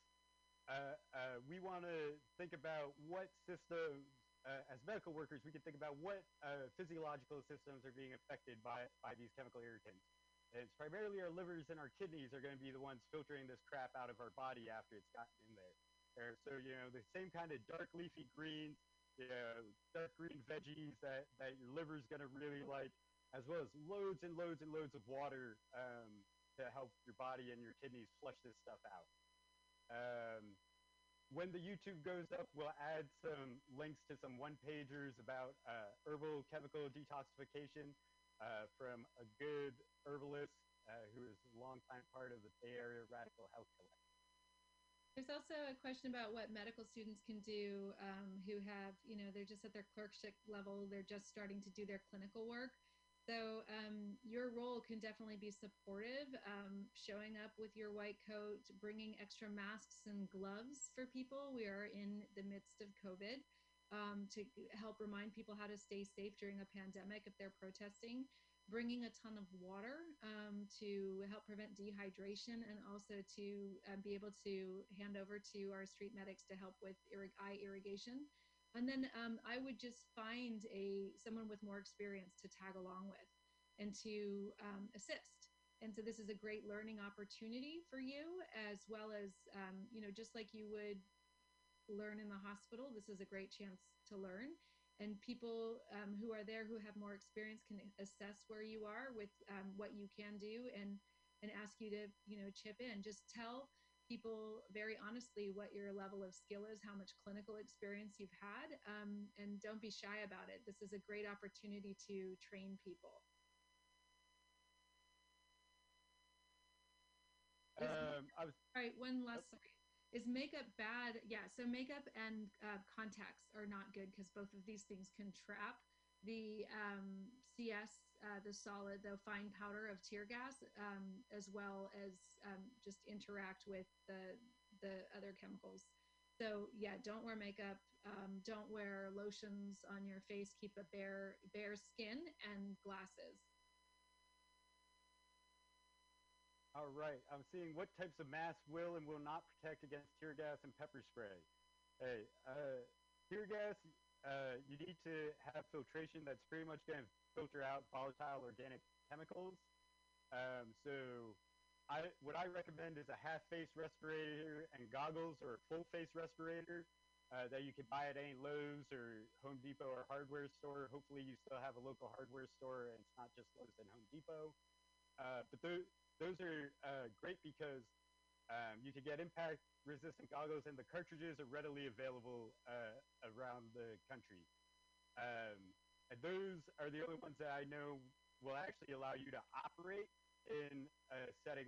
Speaker 14: uh, uh, we want to think about what systems, uh, as medical workers, we can think about what uh, physiological systems are being affected by, by these chemical irritants. And it's primarily our livers and our kidneys are going to be the ones filtering this crap out of our body after it's gotten in there. There. So, you know, the same kind of dark leafy greens, you know, dark green veggies that, that your liver's going to really like, as well as loads and loads and loads of water um, to help your body and your kidneys flush this stuff out. Um, when the YouTube goes up, we'll add some links to some one pagers about uh, herbal chemical detoxification uh, from a good herbalist uh, who is a longtime part of the Bay Area Radical Health Collective.
Speaker 13: There's also a question about what medical students can do um, who have, you know, they're just at their clerkship level, they're just starting to do their clinical work. So um, your role can definitely be supportive, um, showing up with your white coat, bringing extra masks and gloves for people. We are in the midst of COVID um, to help remind people how to stay safe during a pandemic if they're protesting. Bringing a ton of water um, to help prevent dehydration and also to uh, be able to hand over to our street medics to help with irrig- eye irrigation and then um, I would just find a someone with more experience to tag along with and to um, assist. And so this is a great learning opportunity for you, as well as um, you know, just like you would learn in the hospital. This is a great chance to learn. And people um, who are there who have more experience can assess where you are with um, what you can do and and ask you to you know chip in. Just tell people very honestly what your level of skill is, how much clinical experience you've had, um, and don't be shy about it. This is a great opportunity to train people.
Speaker 14: Um, I was,
Speaker 13: all right, one last sorry. Is makeup bad? Yeah, so makeup and uh, contacts are not good because both of these things can trap the um, CS uh, the solid, the fine powder of tear gas, um, as well as um, just interact with the the other chemicals. So yeah, don't wear makeup. Um, don't wear lotions on your face. Keep a bare bare skin and glasses.
Speaker 14: All right. I'm seeing what types of masks will and will not protect against tear gas and pepper spray. Hey, uh, tear gas, uh, you need to have filtration that's pretty much going to filter out volatile organic chemicals. Um, so, I what I recommend is a half face respirator and goggles, or a full face respirator uh, that you can buy at any Lowe's or Home Depot or hardware store. Hopefully, you still have a local hardware store and it's not just Lowe's and Home Depot. Uh, but those those are uh, great because um, you can get impact resistant goggles, and the cartridges are readily available uh, around the country. Um, and those are the only ones that I know will actually allow you to operate in a